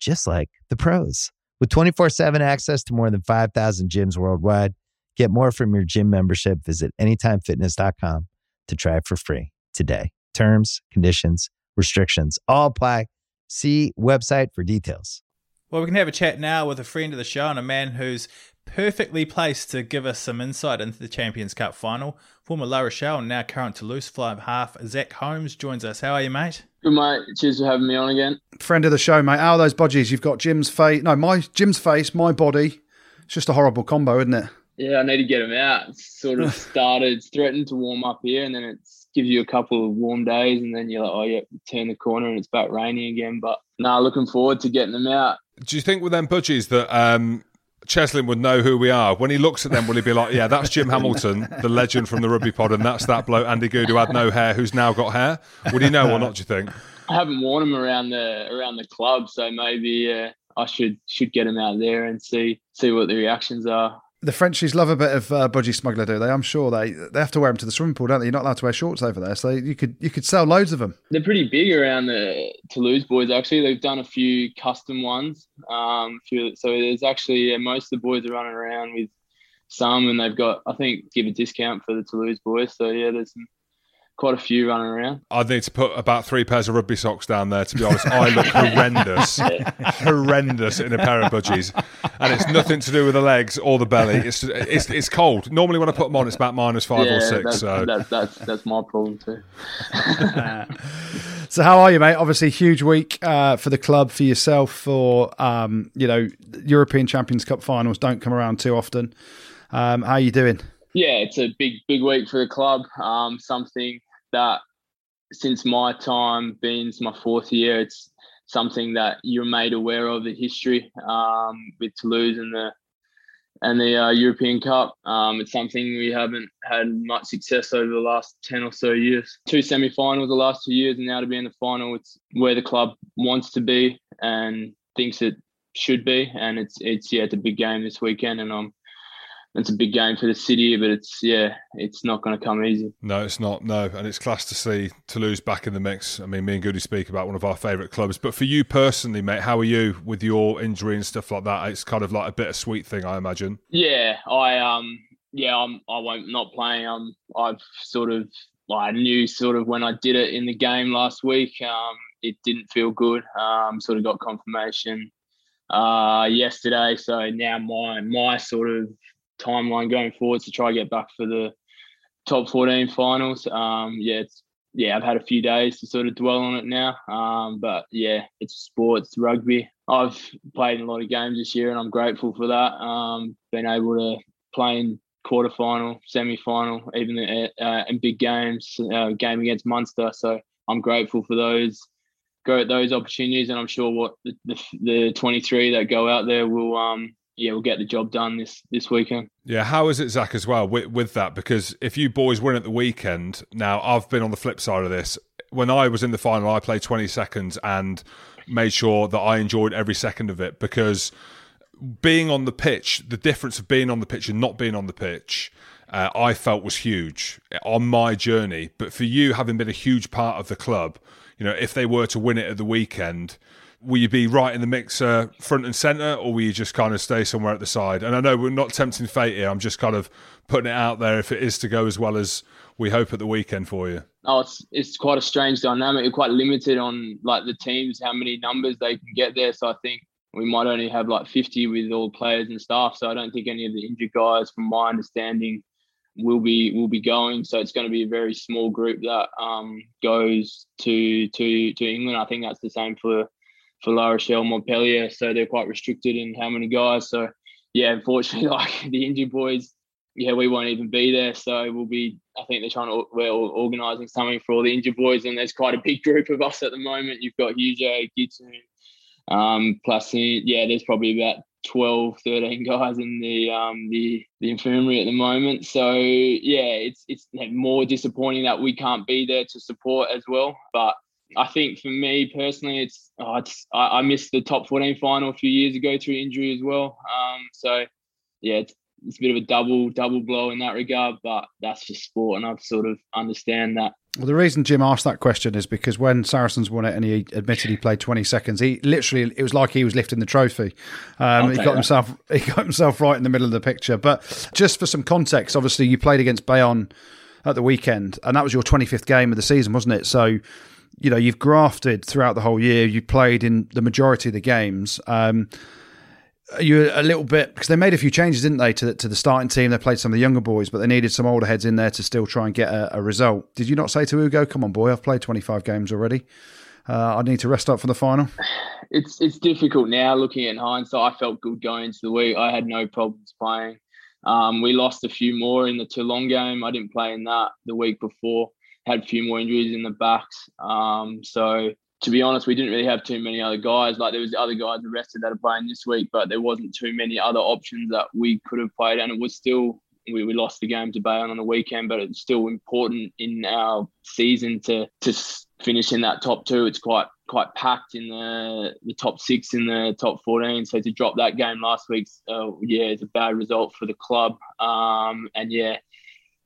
just like the pros. With 24 7 access to more than 5,000 gyms worldwide, get more from your gym membership. Visit anytimefitness.com to try it for free today. Terms, conditions, restrictions all apply. See website for details. Well, we can have a chat now with a friend of the show and a man who's perfectly placed to give us some insight into the Champions Cup final. Former La Rochelle and now current Toulouse fly half, Zack Holmes joins us. How are you, mate? Good mate. Cheers for having me on again. Friend of the show, mate. How are those bodges? You've got Jim's face. No, my Jim's face, my body. It's just a horrible combo, isn't it? Yeah, I need to get them out. It's sort of started, threatened to warm up here, and then it gives you a couple of warm days, and then you're like, oh, yeah, turn the corner and it's back raining again. But nah, looking forward to getting them out. Do you think with them budgies that um, Cheslin would know who we are? When he looks at them, will he be like, yeah, that's Jim Hamilton, the legend from the rugby pod, and that's that bloke Andy Goodey who had no hair, who's now got hair? Would he know or not, do you think? I haven't worn them around the around the club, so maybe uh, I should should get them out there and see see what the reactions are. The Frenchies love a bit of uh, budgie smuggler, do they? I'm sure they they have to wear them to the swimming pool, don't they? You're not allowed to wear shorts over there, so you could you could sell loads of them. They're pretty big around the Toulouse boys. Actually, they've done a few custom ones. Um, few, so there's actually yeah, most of the boys are running around with some, and they've got I think give a discount for the Toulouse boys. So yeah, there's some quite a few running around. I'd need to put about three pairs of rugby socks down there, to be honest. I look horrendous, horrendous in a pair of budgies. And it's nothing to do with the legs or the belly. It's it's, it's cold. Normally, when I put them on, it's about minus five yeah, or six. That's, so that's, that's, that's my problem too. so how are you, mate? Obviously, huge week uh, for the club, for yourself, for um, you know, European Champions Cup finals don't come around too often. Um, how are you doing? Yeah, it's a big, big week for the club. Um, something that since my time being my fourth year, it's something that you're made aware of the history um, with Toulouse and the and the uh, European Cup. Um, it's something we haven't had much success over the last ten or so years. Two semi-finals the last two years, and now to be in the final, it's where the club wants to be and thinks it should be. And it's it's yeah, it's a big game this weekend, and I'm it's a big game for the city, but it's yeah, it's not going to come easy. No, it's not. No, and it's class to see Toulouse back in the mix. I mean, me and Goodey speak about one of our favourite clubs, but for you personally, mate, how are you with your injury and stuff like that? It's kind of like a bittersweet thing, I imagine. Yeah, I um, yeah, I'm I won't not playing. Um, I've sort of I knew sort of when I did it in the game last week. Um, it didn't feel good. Um, sort of got confirmation uh yesterday so now my my sort of timeline going forward to try and get back for the top 14 finals. Um, yeah, it's yeah, I've had a few days to sort of dwell on it now. Um, but yeah, it's sports, rugby. I've played in a lot of games this year, and I'm grateful for that. Um, been able to play in quarterfinal, semi-final, even uh, in big games, uh, game against Munster. So I'm grateful for those go at those opportunities, and I'm sure what the, the, the 23 that go out there will um, yeah, we'll get the job done this this weekend. Yeah, how is it, Zack, as well with, with that? Because if you boys win at the weekend, now I've been on the flip side of this. When I was in the final, I played 20 seconds and made sure that I enjoyed every second of it because being on the pitch, the difference of being on the pitch and not being on the pitch, uh, I felt was huge on my journey. But for you, having been a huge part of the club, you know, if they were to win it at the weekend, will you be right in the mixer front and centre or will you just kind of stay somewhere at the side? And i know we're not tempting fate here. I'm just kind of putting it out there if it is to go as well as we hope at the weekend for you. Oh it's it's quite a strange dynamic. You're quite limited on like the teams how many numbers they can get there. So i think we might only have like 50 with all players and staff. So i don't think any of the injured guys from my understanding will be will be going. So it's going to be a very small group that um, goes to to to England. I think that's the same for for La Rochelle, Montpellier, so they're quite restricted in how many guys. So yeah, unfortunately, like the injured boys, yeah, we won't even be there. So we'll be. I think they're trying to we're organising something for all the injured boys, and there's quite a big group of us at the moment. You've got Hugo, Gibson, um, plus yeah, there's probably about 12, 13 guys in the um the the infirmary at the moment. So yeah, it's it's more disappointing that we can't be there to support as well. But I think for me personally, it's, oh, it's I, I, missed the top 14 final a few years ago through injury as well. Um, so yeah, it's, it's a bit of a double double blow in that regard, but that's just sport, and I've sort of understand that. Well, the reason Jim asked that question is because when Saracens won it and he admitted he played 20 seconds, he literally it was like he was lifting the trophy. Um, he got that. himself he got himself right in the middle of the picture. But just for some context, obviously you played against Bayonne at the weekend, and that was your 25th game of the season, wasn't it? So you know you've grafted throughout the whole year. You played in the majority of the games. Um, you a little bit because they made a few changes, didn't they, to the, to the starting team? They played some of the younger boys, but they needed some older heads in there to still try and get a, a result. Did you not say to Ugo, "Come on, boy, I've played twenty five games already. Uh, I need to rest up for the final." It's it's difficult now looking in hindsight. I felt good going into the week. I had no problems playing. Um, we lost a few more in the Toulon game. I didn't play in that the week before had a few more injuries in the backs. Um, so to be honest, we didn't really have too many other guys. Like there was other guys arrested that are playing this week, but there wasn't too many other options that we could have played. And it was still we, we lost the game to Bayonne on the weekend, but it's still important in our season to to finish in that top two. It's quite quite packed in the the top six in the top fourteen. So to drop that game last week, uh, yeah, it's a bad result for the club. Um, and yeah,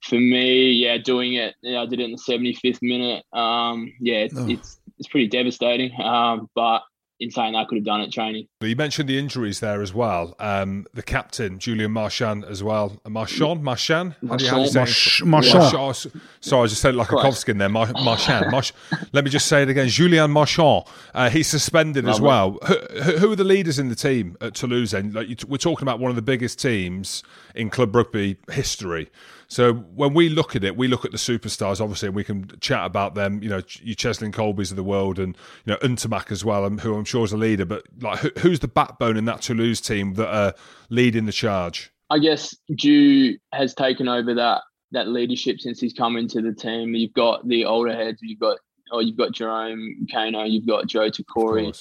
for me, yeah, doing it, yeah, I did it in the 75th minute. Um, yeah, it's, oh. it's, it's pretty devastating. Um, but insane I could have done it training. You mentioned the injuries there as well. Um, the captain, Julien Marchand, as well. Marchand? Marchand? How do you, how do you say it? Marchand. Marchand. Sorry, I just said it like a Kovskin there. Mar- Marchand. March- Let me just say it again. Julien Marchand. Uh, he's suspended as well. Who, who are the leaders in the team at Toulouse? And like we're talking about one of the biggest teams in club rugby history. So when we look at it, we look at the superstars, obviously, and we can chat about them. You know, you Cheslin Kolbes of the world, and you know Ntamack as well, who I'm sure is a leader. But like, who's the backbone in that Toulouse team that are leading the charge? I guess Ju has taken over that that leadership since he's come into the team. You've got the older heads. You've got oh, you've got Jerome Kaino. You've got Joe Tekori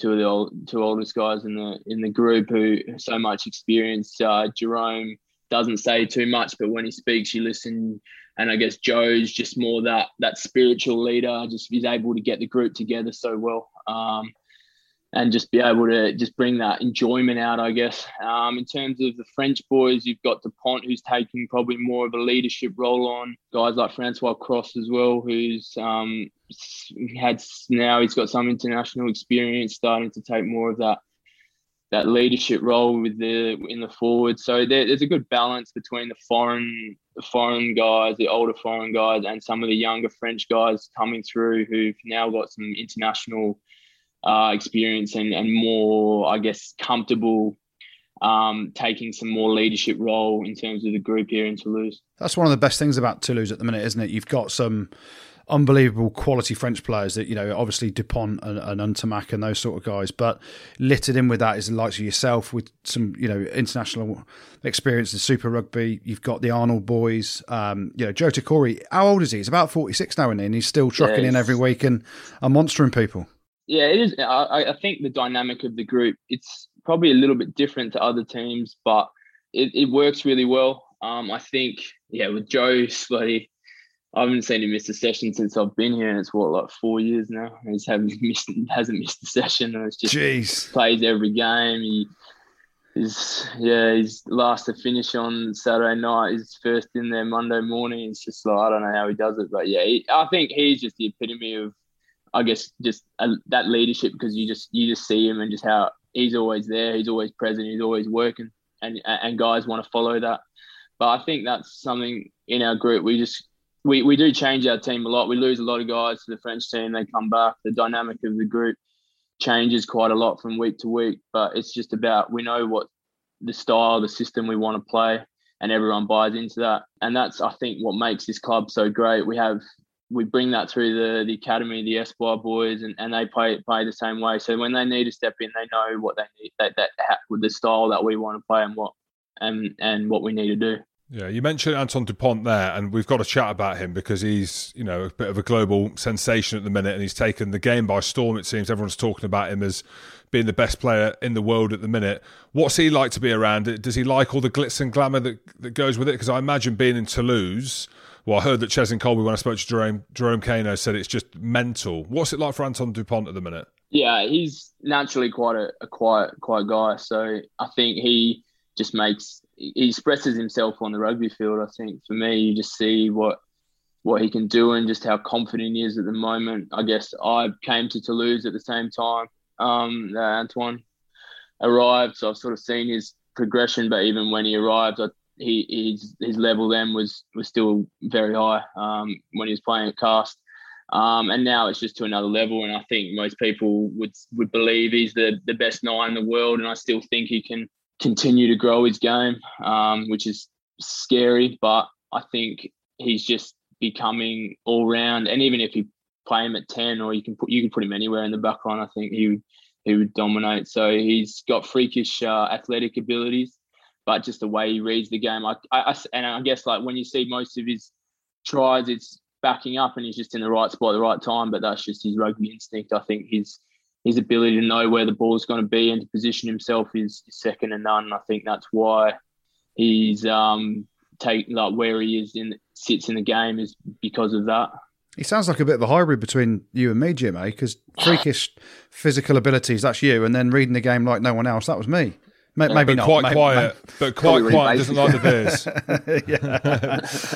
two of the old, two oldest guys in the in the group who have so much experience. Uh, Jerome doesn't say too much, but when he speaks, you listen. And I guess Joe's just more that that spiritual leader. Just he's able to get the group together so well, um, and just be able to just bring that enjoyment out. I guess um, in terms of the French boys, you've got Dupont, who's taking probably more of a leadership role on guys like Francois Cros as well, who's um, had now he's got some international experience, starting to take more of that that leadership role with the in the forward. So there, there's a good balance between the foreign the foreign guys, the older foreign guys, and some of the younger French guys coming through who've now got some international uh, experience and, and more, I guess, comfortable um, taking some more leadership role in terms of the group here in Toulouse. That's one of the best things about Toulouse at the minute, isn't it? You've got some unbelievable quality French players that, you know, obviously Dupont and, and and those sort of guys, but littered in with that is the likes of yourself with some, you know, international experience in Super Rugby. You've got the Arnold boys, um, you know, Joe Tekori. How old is he? He's about 46 now, and he's still trucking yeah, in every week and, and monstering people. Yeah, it is. I, I think the dynamic of the group, it's probably a little bit different to other teams, but it, it works really well. Um, I think, yeah, with Joe, bloody I haven't seen him miss a session since I've been here, and it's what like four years now. He's haven't missed hasn't missed a session, and it's just Jeez. plays every game. He is yeah, he's last to finish on Saturday night. He's first in there Monday morning. It's just like I don't know how he does it, but yeah, he, I think he's just the epitome of, I guess, just a, that leadership because you just you just see him and just how he's always there. He's always present. He's always working, and and guys want to follow that. But I think that's something in our group. We just we, we do change our team a lot. We lose a lot of guys to the French team. They come back. The dynamic of the group changes quite a lot from week to week. But it's just about we know what the style, the system we want to play, and everyone buys into that. And that's I think what makes this club so great. We have we bring that through the the academy, the Espoir boys, and, and they play play the same way. So when they need to step in, they know what they need that that the style that we want to play and what and and what we need to do. Yeah, you mentioned Antoine Dupont there, and we've got to chat about him because he's, you know, a bit of a global sensation at the minute, and he's taken the game by storm. It seems everyone's talking about him as being the best player in the world at the minute. What's he like to be around? Does he like all the glitz and glamour that, that goes with it? Because I imagine being in Toulouse. Well, I heard that Cheslin Kolbe, when I spoke to Jerome Jerome Kaino, said it's just mental. What's it like for Antoine Dupont at the minute? Yeah, he's naturally quite a, a quiet, quiet guy. So I think he just makes he expresses himself on the rugby field. I think for me, you just see what what he can do and just how confident he is at the moment. I guess I came to Toulouse at the same time um, Antoine arrived, so I've sort of seen his progression. But even when he arrived, I, he his his level then was was still very high um, when he was playing at Castres. Um, and now it's just to another level, and I think most people would would believe he's the the best nine in the world, and I still think he can continue to grow his game, um, which is scary. But I think he's just becoming all round. And even if you play him at ten, or you can put you can put him anywhere in the back line, I think he would he would dominate. So he's got freakish uh, athletic abilities, but just the way he reads the game. I, I, and I guess like when you see most of his tries, it's backing up and he's just in the right spot at the right time. But that's just his rugby instinct. I think he's his ability to know where the ball is going to be and to position himself is, second to none. I think that's why he's um take like where he is in sits in the game is because of that. He sounds like a bit of a hybrid between you and me, Jim, eh? Because freakish physical abilities, that's you, and then reading the game like no one else, that was me. Maybe, maybe not. Quite maybe, quiet, maybe. but quite quiet. Doesn't like the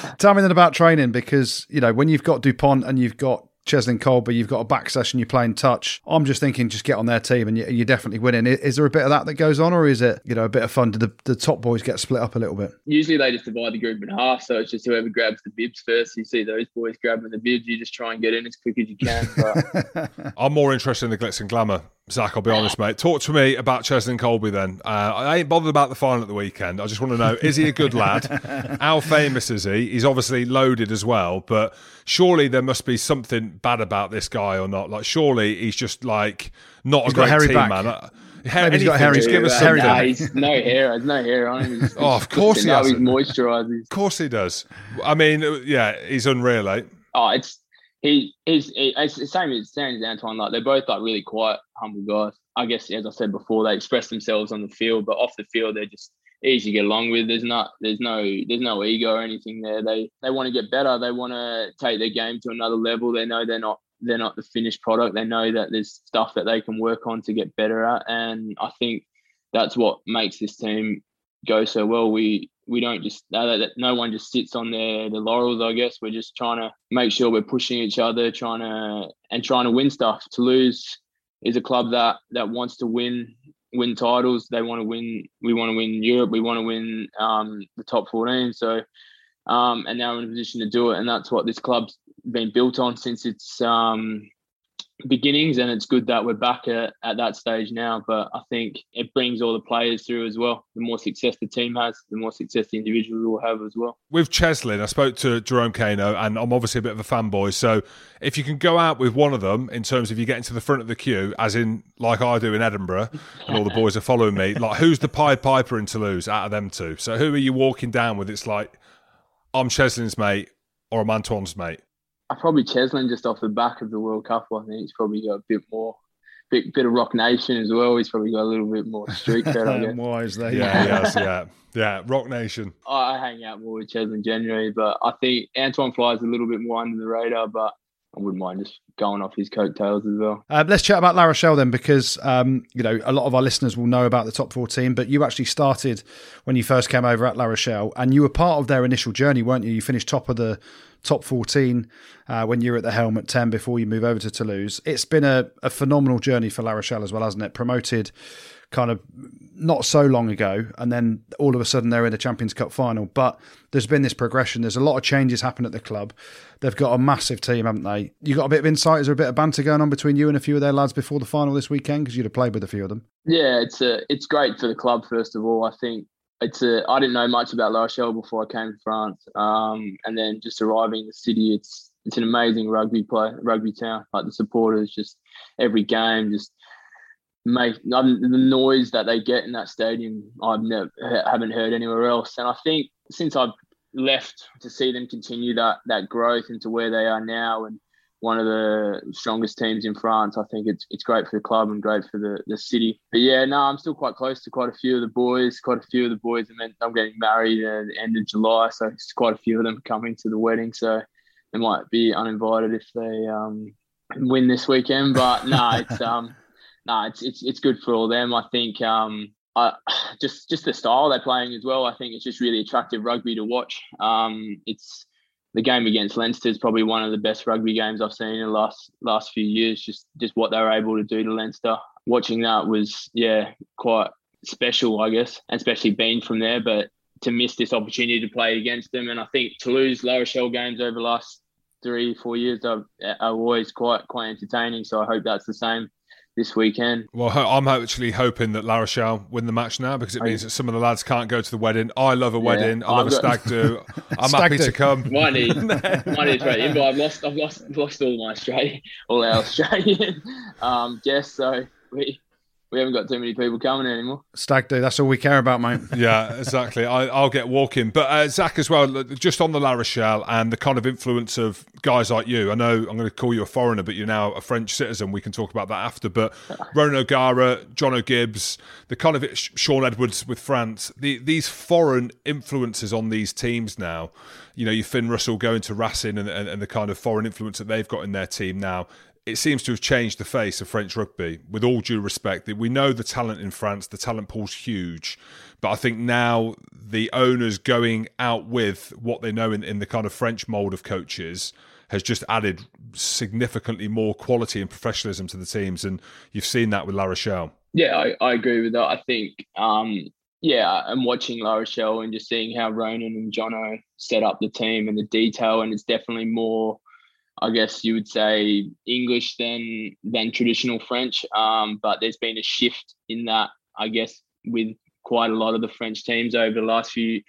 beers. Tell me then about training because you know when you've got Dupont and you've got Cheslin Kolbe, you've got a back session, you're playing touch. I'm just thinking, just get on their team and you're definitely winning. Is there a bit of that that goes on, or is it you know a bit of fun? Do the, the top boys get split up a little bit? Usually they just divide the group in half, so it's just whoever grabs the bibs first. You see those boys grabbing the bibs, you just try and get in as quick as you can. But... I'm more interested in the glitz and glamour. Zack, I'll be honest, mate. Talk to me about Cheslin Kolbe then. Uh, I ain't bothered about the final at the weekend. I just want to know is he a good lad? How famous is he? He's obviously loaded as well, but surely there must be something bad about this guy or not. Like, surely he's just like not he's a great team back. man. Uh, Maybe he's got Harry. Just give us something. Nah, he's no hair. There's no hair on him. He's, oh, of course he has. He's moisturised. Of course he does. I mean, yeah, he's unreal, eh? Oh, it's he. The same as Sam and Antoine. Like they're both like really quiet, humble guys. I guess as I said before, they express themselves on the field, but off the field, they're just easy to get along with. There's not, there's no, there's no ego or anything there. They they want to get better. They want to take their game to another level. They know they're not they're not the finished product. They know that there's stuff that they can work on to get better at, and I think that's what makes this team go so well. We we don't just no one just sits on their the laurels. I guess we're just trying to make sure we're pushing each other, trying to and trying to win stuff. Toulouse is a club that that wants to win win titles. They want to win. We want to win Europe. We want to win um, the top 14. So, um, and now we're in a position to do it. And that's what this club's been built on since its um, beginnings. And it's good that we're back at, at that stage now. But I think it brings all the players through as well. The more success the team has, the more success the individuals will have as well. With Cheslin, I spoke to Jerome Kaino, and I'm obviously a bit of a fanboy. So if you can go out with one of them in terms of you getting to the front of the queue, as in like I do in Edinburgh, and all the boys are following me, like who's the Pied Piper in Toulouse out of them two? So who are you walking down with? It's like I'm Cheslin's mate or I'm Antoine's mate. I probably Cheslin just off the back of the World Cup. I think he's probably got a bit more, bit bit of Roc Nation as well. He's probably got a little bit more street cred. I guess. Why is that? Yeah, yes, yeah, yeah. Roc Nation. I hang out more with Cheslin generally, but I think Antoine flies a little bit more under the radar. But I wouldn't mind just going off his coattails as well. Uh, let's chat about La Rochelle then, because um, you know a lot of our listeners will know about the top fourteen, but you actually started when you first came over at La Rochelle, and you were part of their initial journey, weren't you? You finished top of the top 14 uh, when you were at the helm at 10 before you move over to Toulouse. It's been a, a phenomenal journey for La Rochelle as well, hasn't it? Promoted kind of not so long ago, and then all of a sudden they're in the Champions Cup final. But there's been this progression. There's a lot of changes happen at the club. They've got a massive team, haven't they? You got a bit of insight? Is there a bit of banter going on between you and a few of their lads before the final this weekend? Because you'd have played with a few of them. Yeah, it's a, it's great for the club. First of all, I think it's a, I didn't know much about La Rochelle before I came to France, um, and then just arriving in the city, it's it's an amazing rugby play, rugby town. Like the supporters, just every game, just make um, the noise that they get in that stadium. I've never haven't heard anywhere else, and I think since I've left to see them continue that that growth into where they are now, and one of the strongest teams in France. I think it's it's great for the club and great for the, the city. But yeah, no, I'm still quite close to quite a few of the boys. Quite a few of the boys. I mean, I'm getting married at the end of July, so it's quite a few of them coming to the wedding. So they might be uninvited if they um, win this weekend. But no, it's um, no, it's it's it's good for all them. I think um, I, just just the style they're playing as well. I think it's just really attractive rugby to watch. Um, it's the game against Leinster is probably one of the best rugby games I've seen in the last last few years. Just just what they were able to do to Leinster. Watching that was yeah quite special, I guess, and especially being from there. But to miss this opportunity to play against them, and I think Toulouse La Rochelle games over the last three four years are, are always quite quite entertaining. So I hope that's the same this weekend. Well, I'm actually hoping that La Rochelle win the match now because it means that some of the lads can't go to the wedding. I love a wedding. Yeah, I love I've a stag do. I'm stag happy do. to come. Might need, might need Australian, but I've lost, I've lost, lost all my Australian, all our Australian um, guests. So we we haven't got too many people coming anymore. Stag do. That's all we care about, mate. yeah, exactly. I, will get walking. But uh, Zack, as well, just on the La Rochelle and the kind of influence of guys like you. I know I'm going to call you a foreigner, but you're now a French citizen. We can talk about that after. But Ronan O'Gara, Jono Gibbes, the kind of Shaun Edwards with France, the, these foreign influences on these teams now. You know, you Finn Russell going to Racing and, and, and the kind of foreign influence that they've got in their team now it seems to have changed the face of French rugby. With all due respect, we know the talent in France, the talent pool's huge, but I think now the owners going out with what they know in, in the kind of French mould of coaches has just added significantly more quality and professionalism to the teams, and you've seen that with La Rochelle. Yeah, I, I agree with that. I think, um, yeah, I'm watching La Rochelle and just seeing how Ronan and Jono set up the team and the detail, and it's definitely more, I guess you would say, English than than traditional French. Um, but there's been a shift in that, I guess, with quite a lot of the French teams over the last few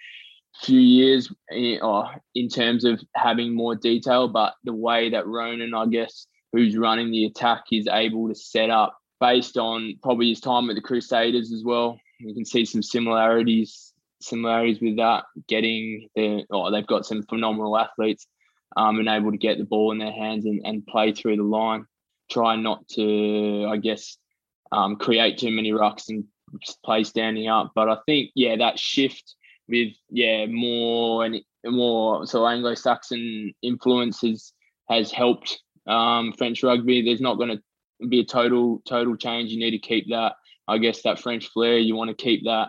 few years in, or in terms of having more detail. But the way that Ronan, I guess, who's running the attack, is able to set up based on probably his time at the Crusaders as well. You can see some similarities similarities with that. Getting the oh, they've got some phenomenal athletes um, and able to get the ball in their hands and, and play through the line. Try not to, I guess, um, create too many rucks and play standing up. But I think, yeah, that shift with yeah more and more so Anglo-Saxon influences has helped um, French rugby. There's not going to be a total total change. You need to keep that, I guess, that French flair. You want to keep that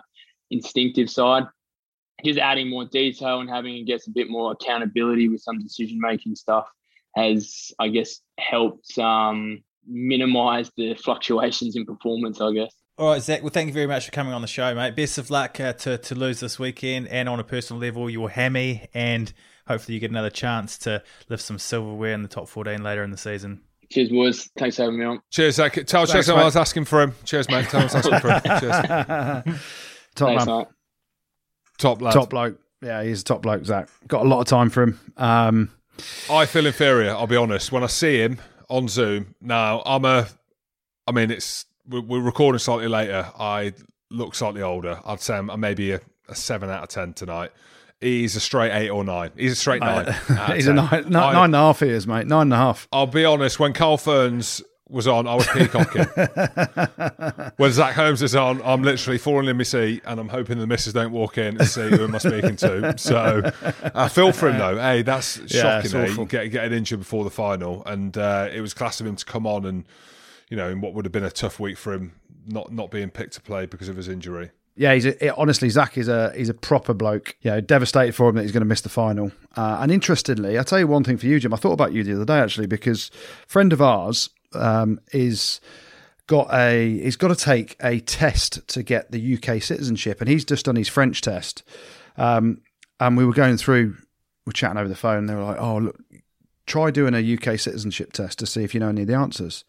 instinctive side. Just adding more detail and having, I guess, a bit more accountability with some decision making stuff has, I guess, helped um, minimize the fluctuations in performance. I guess. All right, Zack. Well, thank you very much for coming on the show, mate. Best of luck uh, to Toulouse this weekend, and on a personal level, your hammy, and hopefully you get another chance to lift some silverware in the top fourteen later in the season. Cheers, boys. Thanks for having me on. Cheers, Zack. Tell Thanks, Cheslin I was asking for him. Cheers, mate. Tell him I was asking for him. Cheers. top Thanks, man, mate. Top lad. top bloke. Yeah, he's a top bloke, Zack. Got a lot of time for him. Um, I feel inferior. I'll be honest. When I see him on Zoom now, I'm a. I mean, it's we're recording slightly later. I look slightly older. I'd say I'm maybe a, a seven out of ten tonight. He's a straight eight or nine. He's a straight nine. out of he's a nine, nine, I- nine and a half years, mate. Nine and a half. I'll be honest. When Carl Fearns was on, I was peacocking. when Zack Holmes is on, I'm literally falling in my seat, and I'm hoping the missus don't walk in and see who am I speaking to. So I feel for him though. Hey, that's Yeah, shocking. Get, getting injured before the final, and uh, it was class of him to come on and you know in what would have been a tough week for him, not not being picked to play because of his injury. Yeah, he's a, honestly Zach is a he's a proper bloke. You know, devastated for him that he's going to miss the final. Uh, and interestingly, I'll tell you one thing for you, Jim. I thought about you the other day actually because friend of ours um, is got a he's got to take a test to get the UK citizenship, and he's just done his French test. Um, and we were going through, we're chatting over the phone. They were like, "Oh, look, try doing a UK citizenship test to see if you know any of the answers."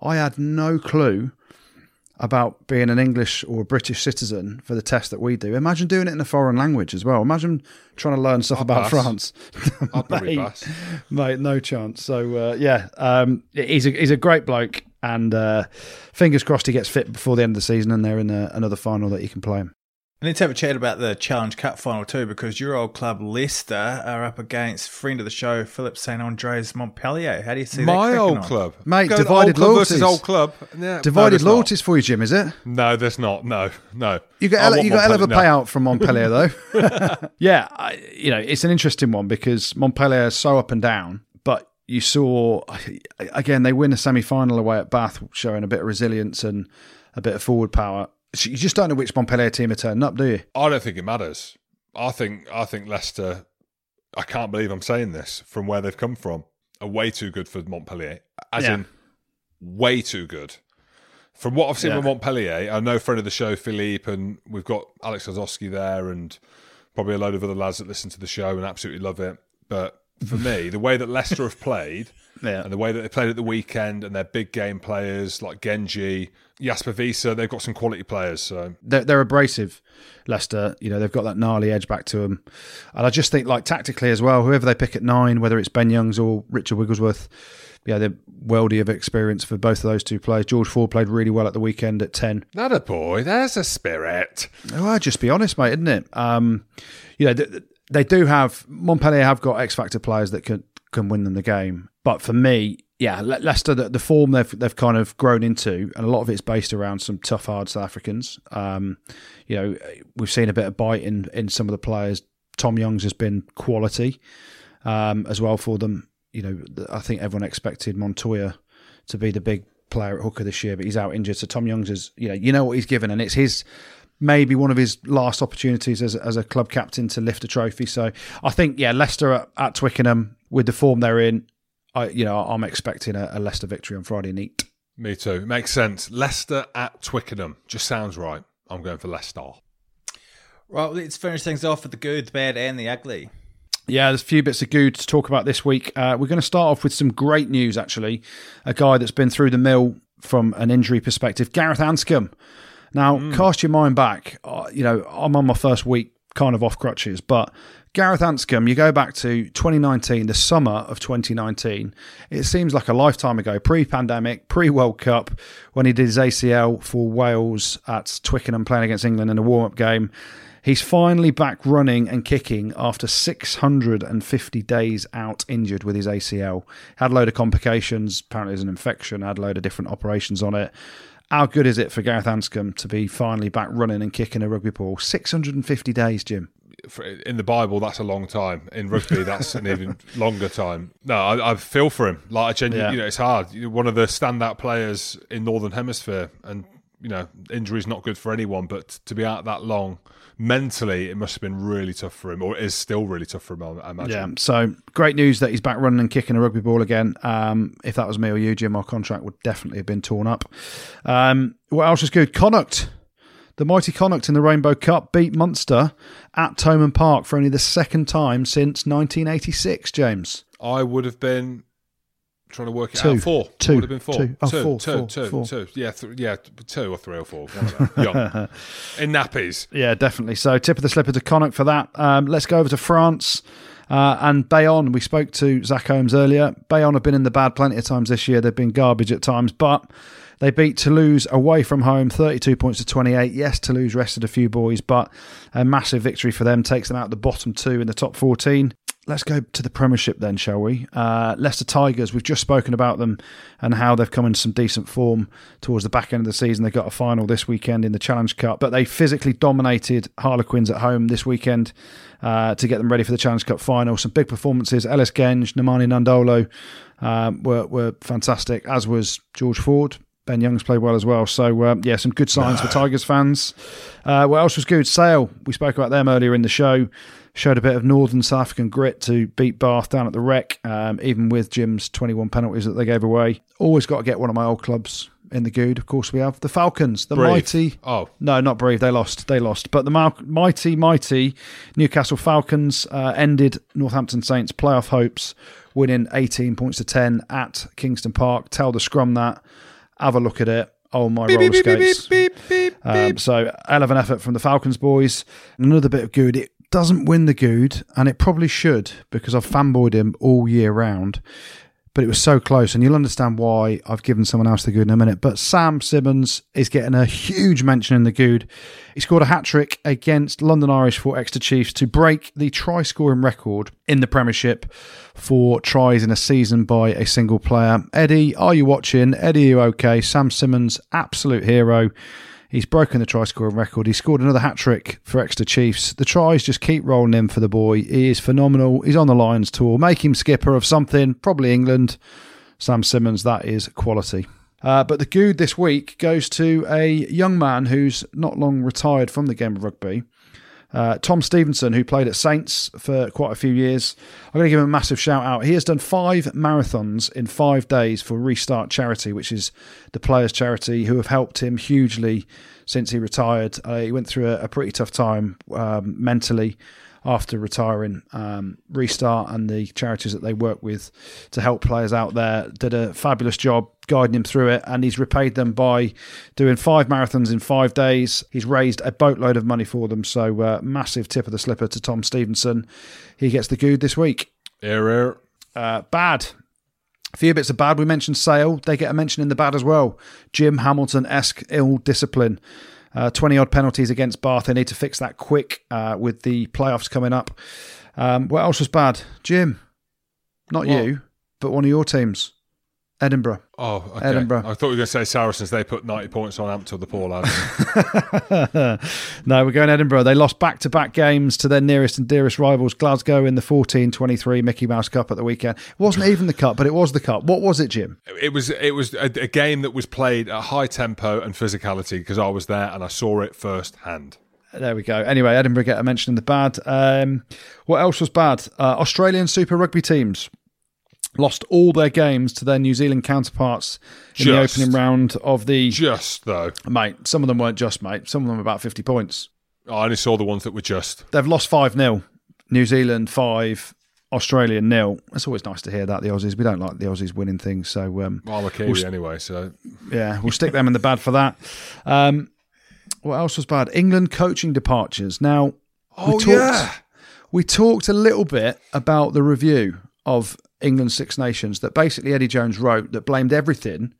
I had no clue about being an English or a British citizen for the test that we do. Imagine doing it in a foreign language as well. Imagine trying to learn stuff I'll about pass. France. I'll probably Mate, pass. mate, no chance. So uh, yeah, um, he's a he's a great bloke, and uh, fingers crossed he gets fit before the end of the season, and they're in a, another final that he can play him. And let's have a chat about the Challenge Cup final too, because your old club Leicester are up against friend of the show Philippe Saint-André's Montpellier. How do you see that? My cracking old on? club, Mate, Go- divided old club versus old club. Yeah, no, Divided there's not. for you, Jim, is it? No, that's not. No, no. You got I hell, want you got hell of a Montpellier- payout from Montpellier though. yeah, I, you know it's an interesting one because Montpellier is so up and down, but you saw again they win a semi final away at Bath, showing a bit of resilience and a bit of forward power. So you just don't know which Montpellier team are turning up, do you? I don't think it matters. I think I think Leicester. I can't believe I'm saying this from where they've come from. Are way too good for Montpellier, as Yeah. in way too good. From what I've seen Yeah. with Montpellier, I know friend of the show Philippe, and we've got Alex Lozowski there, and probably a load of other lads that listen to the show and absolutely love it. But for me, the way that Leicester have played, Yeah. and the way that they played at the weekend, and their big game players like Genge, Jasper Wiese, they've got some quality players. So They're, they're abrasive, Leicester. You know they've got that gnarly edge back to them, and I just think like tactically as well. Whoever they pick at nine, whether it's Ben Youngs or Richard Wigglesworth, yeah, they're worldy of experience for both of those two players. George Ford played really well at the weekend at ten. Not a boy. There's a spirit. Oh, I'll just be honest, mate, isn't it? Um, you know, they do have Montpellier have got X factor players that can can win them the game, but for me, yeah, Le- Leicester, the, the form they've they've kind of grown into, and a lot of it's based around some tough, hard South Africans. Um, you know, we've seen a bit of bite in in some of the players. Tom Youngs has been quality um, as well for them. You know, I think everyone expected Montoya to be the big player at hooker this year, but he's out injured. So Tom Youngs is, you know, you know what he's given, and it's his maybe one of his last opportunities as, as a club captain to lift a trophy. So I think, yeah, Leicester at, at Twickenham, with the form they're in, I you know I'm expecting a, a Leicester victory on Friday night. Me too. Makes sense. Leicester at Twickenham. Just sounds right. I'm going for Leicester. Right, let's finish things off with the good, the bad, and the ugly. Yeah, there's a few bits of good to talk about this week. Uh, we're going to start off with some great news, actually. A guy that's been through the mill from an injury perspective, Gareth Anscombe. Now, mm. cast your mind back. Uh, you know, I'm on my first week kind of off crutches, but Gareth Anscombe, you go back to 2019, the summer of 2019. It seems like a lifetime ago, pre pandemic, pre World Cup, when he did his ACL for Wales at Twickenham playing against England in a warm up game. He's finally back running and kicking after 650 days out injured with his ACL. Had a load of complications. Apparently, there's an infection. Had a load of different operations on it. How good is it for Gareth Anscombe to be finally back running and kicking a rugby ball? 650 days, Jim. In the Bible, that's a long time. In rugby, that's an even longer time. No, I, I feel for him. Like, I genuinely, yeah. you know, it's hard. One of the standout players in Northern Hemisphere, and you know, injury is not good for anyone. But to be out that long, mentally, it must have been really tough for him, or it is still really tough for him. I imagine. Yeah. So great news that he's back running and kicking a rugby ball again. Um, if that was me or you, Jim, our contract would definitely have been torn up. Um, what else is good? Connacht. The mighty Connacht in the Rainbow Cup beat Munster at Thomond Park for only the second time since 1986. James, I would have been trying to work it two. out. Four. Two. Would have been four. Two. Oh, two, four, two, four, two, four. two. Yeah, th- yeah, two or three or four. Young. In nappies. Yeah, definitely. So tip of the slipper to Connacht for that. Um, let's go over to France. Uh, and Bayonne, we spoke to Zack Holmes earlier. Bayonne have been in the bad plenty of times this year. They've been garbage at times, but they beat Toulouse away from home, 32 points to 28. Yes, Toulouse rested a few boys, but a massive victory for them takes them out the bottom two in the top 14 let's go to the Premiership then, shall we? Uh, Leicester Tigers, we've just spoken about them and how they've come in some decent form towards the back end of the season. They got a final this weekend in the Challenge Cup, but they physically dominated Harlequins at home this weekend uh, to get them ready for the Challenge Cup final. Some big performances. Ellis Genge, Nemani Nadolo um, were, were fantastic, as was George Ford. Ben Young's played well as well. So, uh, yeah, some good signs for Tigers fans. Uh, what else was good? Sale, we spoke about them earlier in the show showed a bit of Northern South African grit to beat Bath down at the Rec, um, even with Jim's 21 penalties that they gave away. Always got to get one of my old clubs in the good. Of course, we have the Falcons, the Brave. mighty. Oh no, not brave. They lost. They lost. But the mighty, mighty Newcastle Falcons uh, ended Northampton Saints' playoff hopes, winning 18 points to 10 at Kingston Park. Tell the scrum that. Have a look at it. Oh my beep, roller beep, skates! Beep, um, so, hell of an effort from the Falcons boys. Another bit of good. It doesn't win the good, and it probably should because I've fanboyed him all year round. But it was so close, and you'll understand why I've given someone else the good in a minute. But Sam Simmonds is getting a huge mention in the good. He scored a hat trick against London Irish for Exeter Chiefs to break the try scoring record in the Premiership for tries in a season by a single player. Eddie, are you watching? Eddie, you okay? Sam Simmonds, absolute hero. He's broken the try scoring record. He scored another hat trick for Exeter Chiefs. The tries just keep rolling in for the boy. He is phenomenal. He's on the Lions tour. Make him skipper of something, probably England. Sam Simmonds, that is quality. Uh, but the good this week goes to a young man who's not long retired from the game of rugby. Uh, Tom Stephenson, who played at Saints for quite a few years, I'm going to give him a massive shout out. He has done five marathons in five days for Restart Charity, which is the players' charity who have helped him hugely since he retired. Uh, he went through a, a pretty tough time um, mentally after retiring. Um, Restart and the charities that they work with to help players out there did a fabulous job guiding him through it, and he's repaid them by doing five marathons in five days. He's raised a boatload of money for them, so uh, massive tip of the slipper to Tom Stephenson. He gets the good this week. Error. Uh, bad. A few bits of bad. We mentioned Sale. They get a mention in the bad as well. Jim Hamilton esque ill discipline. Uh, 20 odd penalties against Bath. They need to fix that quick uh, with the playoffs coming up. Um, what else was bad? Jim, not what? you, but one of your teams. Edinburgh. Oh, okay. Edinburgh. I thought you were going to say Saracens. They put 90 points on Ampthill, the poor lads. no, we're going Edinburgh. They lost back to back games to their nearest and dearest rivals, Glasgow, in the 14 23 Mickey Mouse Cup at the weekend. It wasn't even the Cup, but it was the Cup. What was it, Jim? It was it was a, a game that was played at high tempo and physicality because I was there and I saw it firsthand. There we go. Anyway, Edinburgh get a mention in the bad. Um, what else was bad? Uh, Australian Super Rugby teams lost all their games to their New Zealand counterparts in Just. the opening round of the. Just though, Mate, some of them weren't just, mate. Some of them were about 50 points. I only saw the ones that were just. They've lost 5 0. New Zealand 5, Australia nil. It's always nice to hear that, the Aussies. We don't like the Aussies winning things. So, um, Well, I'm a Kiwi Well, anyway, so yeah, we'll stick them in the bad for that. Um, what else was bad? England coaching departures. Now, Oh, we talked, yeah. we talked a little bit about the review of England's Six Nations that basically Eddie Jones wrote that blamed everything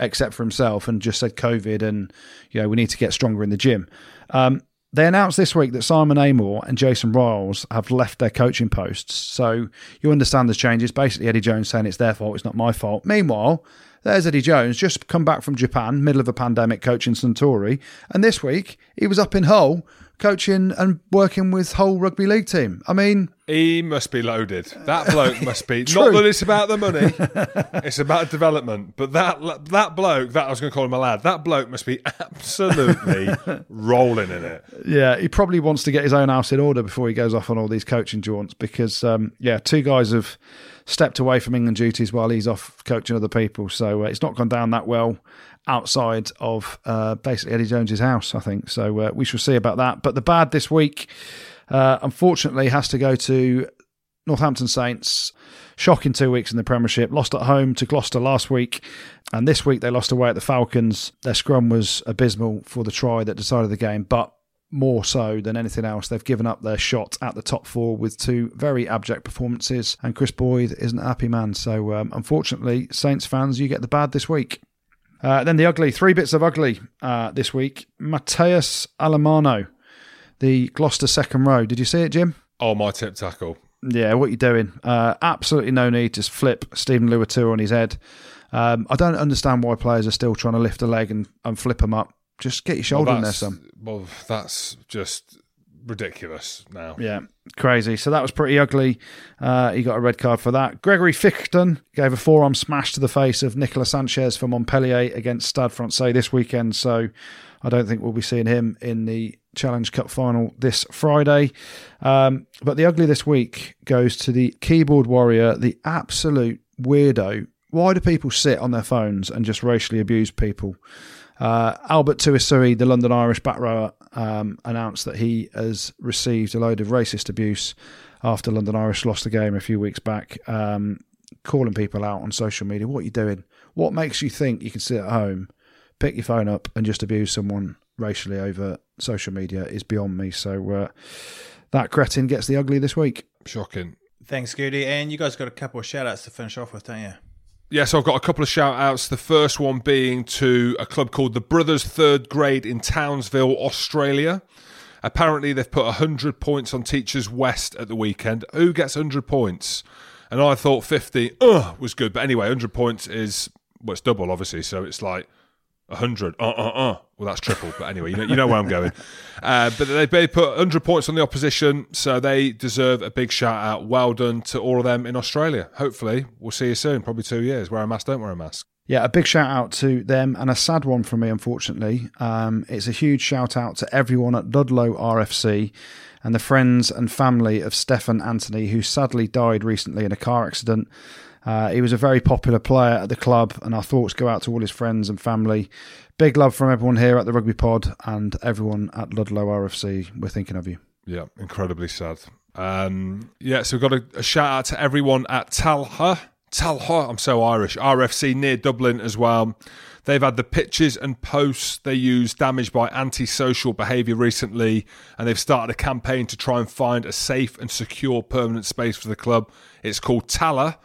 except for himself and just said COVID and you know we need to get stronger in the gym. Um, they announced this week that Simon Amor and Jason Ryles have left their coaching posts. So you understand the changes. Basically, Eddie Jones saying it's their fault, it's not my fault. Meanwhile, there's Eddie Jones, just come back from Japan, middle of a pandemic, coaching Suntory. And this week, he was up in Hull, coaching and working with whole Rugby League team. I mean, he must be loaded. That bloke must be. Not that it's about the money; it's about development. But that that bloke, that I was going to call him a lad. That bloke must be absolutely rolling in it. Yeah, he probably wants to get his own house in order before he goes off on all these coaching jaunts because, um, yeah, two guys have stepped away from England duties while he's off coaching other people. So uh, it's not gone down that well outside of uh, basically Eddie Jones's house, I think. So uh, we shall see about that. But the bad this week, uh, unfortunately, has to go to Northampton Saints. Shocking two weeks in the Premiership. Lost at home to Gloucester last week, and this week they lost away at the Falcons. Their scrum was abysmal for the try that decided the game, but more so than anything else, they've given up their shot at the top four with two very abject performances, and Chris Boyd isn't a happy man. So, um, unfortunately, Saints fans, you get the bad this week. Uh, then the ugly, three bits of ugly uh, this week. Matias Alemanno, the Gloucester second row. Did you see it, Jim? Oh, my tip tackle. Yeah, what you doing? Uh, absolutely no need to flip Steven Luatua on his head. Um, I don't understand why players are still trying to lift a leg and, and flip them up. Just get your shoulder well, in there, son. Well, that's just ridiculous now. Yeah, crazy. So that was pretty ugly. Uh, he got a red card for that. Gregory Fichten gave a forearm smash to the face of Nicolas Sanchez for Montpellier against Stade Francais this weekend. So I don't think we'll be seeing him in the Challenge Cup final this Friday. Um, but the ugly this week goes to the keyboard warrior, the absolute weirdo. Why do people sit on their phones and just racially abuse people? Uh, Albert Tuisue, the London Irish back rower, um, announced that he has received a load of racist abuse after London Irish lost the game a few weeks back, um, calling people out on social media. What are you doing? What makes you think you can sit at home, pick your phone up, and just abuse someone racially over social media is beyond me. So uh, that cretin gets the ugly this week. Shocking. Thanks, Goodey. And you guys got a couple of shout outs to finish off with, don't you? Yeah, so I've got a couple of shout outs. The first one being to a club called the Brothers Third Grade in Townsville, Australia. Apparently, they've put 100 points on Teachers West at the weekend. Who gets 100 points? And I thought 50 uh, was good. But anyway, 100 points is, well, it's double, obviously. So it's like 100. Uh, uh, uh. Well, that's triple. But anyway, you know, you know where I'm going. Uh, but they, they put 100 points on the opposition. So they deserve a big shout out. Well done to all of them in Australia. Hopefully, we'll see you soon. Probably two years. Wear a mask, don't wear a mask. Yeah, a big shout out to them and a sad one for me, unfortunately. Um, it's a huge shout out to everyone at Ludlow RFC and the friends and family of Stefan Anthony, who sadly died recently in a car accident. Uh, he was a very popular player at the club, and our thoughts go out to all his friends and family. Big love from everyone here at the Rugby Pod and everyone at Ludlow RFC. We're thinking of you. Yeah, incredibly sad. Um, yeah, so we've got a, a shout out to everyone at Tallaght. Tallaght, I'm so Irish. RFC near Dublin as well. They've had the pictures and posts they use damaged by antisocial behaviour recently, and they've started a campaign to try and find a safe and secure permanent space for the club. It's called Tallaght.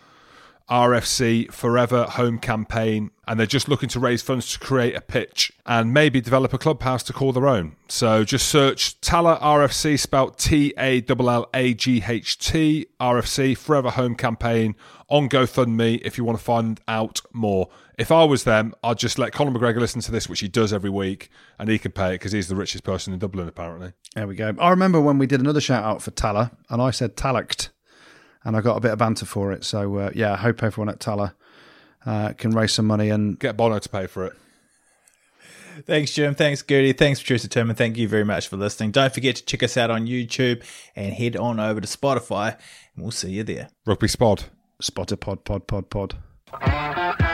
RFC Forever Home Campaign, and they're just looking to raise funds to create a pitch and maybe develop a clubhouse to call their own. So just search Tallaght RFC, spelled T A L L A G H T RFC Forever Home Campaign on GoFundMe if you want to find out more. If I was them, I'd just let Conor McGregor listen to this, which he does every week, and he can pay it because he's the richest person in Dublin, apparently. There we go. I remember when we did another shout out for Tallaght, and I said Talact, and I got a bit of banter for it. So, uh, yeah, I hope everyone at Tallaght uh, can raise some money and Get Bono to pay for it. Thanks, Jim. Thanks, Goodey. Thanks, Patricia Tim. And thank you very much for listening. Don't forget to check us out on YouTube and head on over to Spotify, and we'll see you there. Rugby Spod. Spotter pod pod pod pod.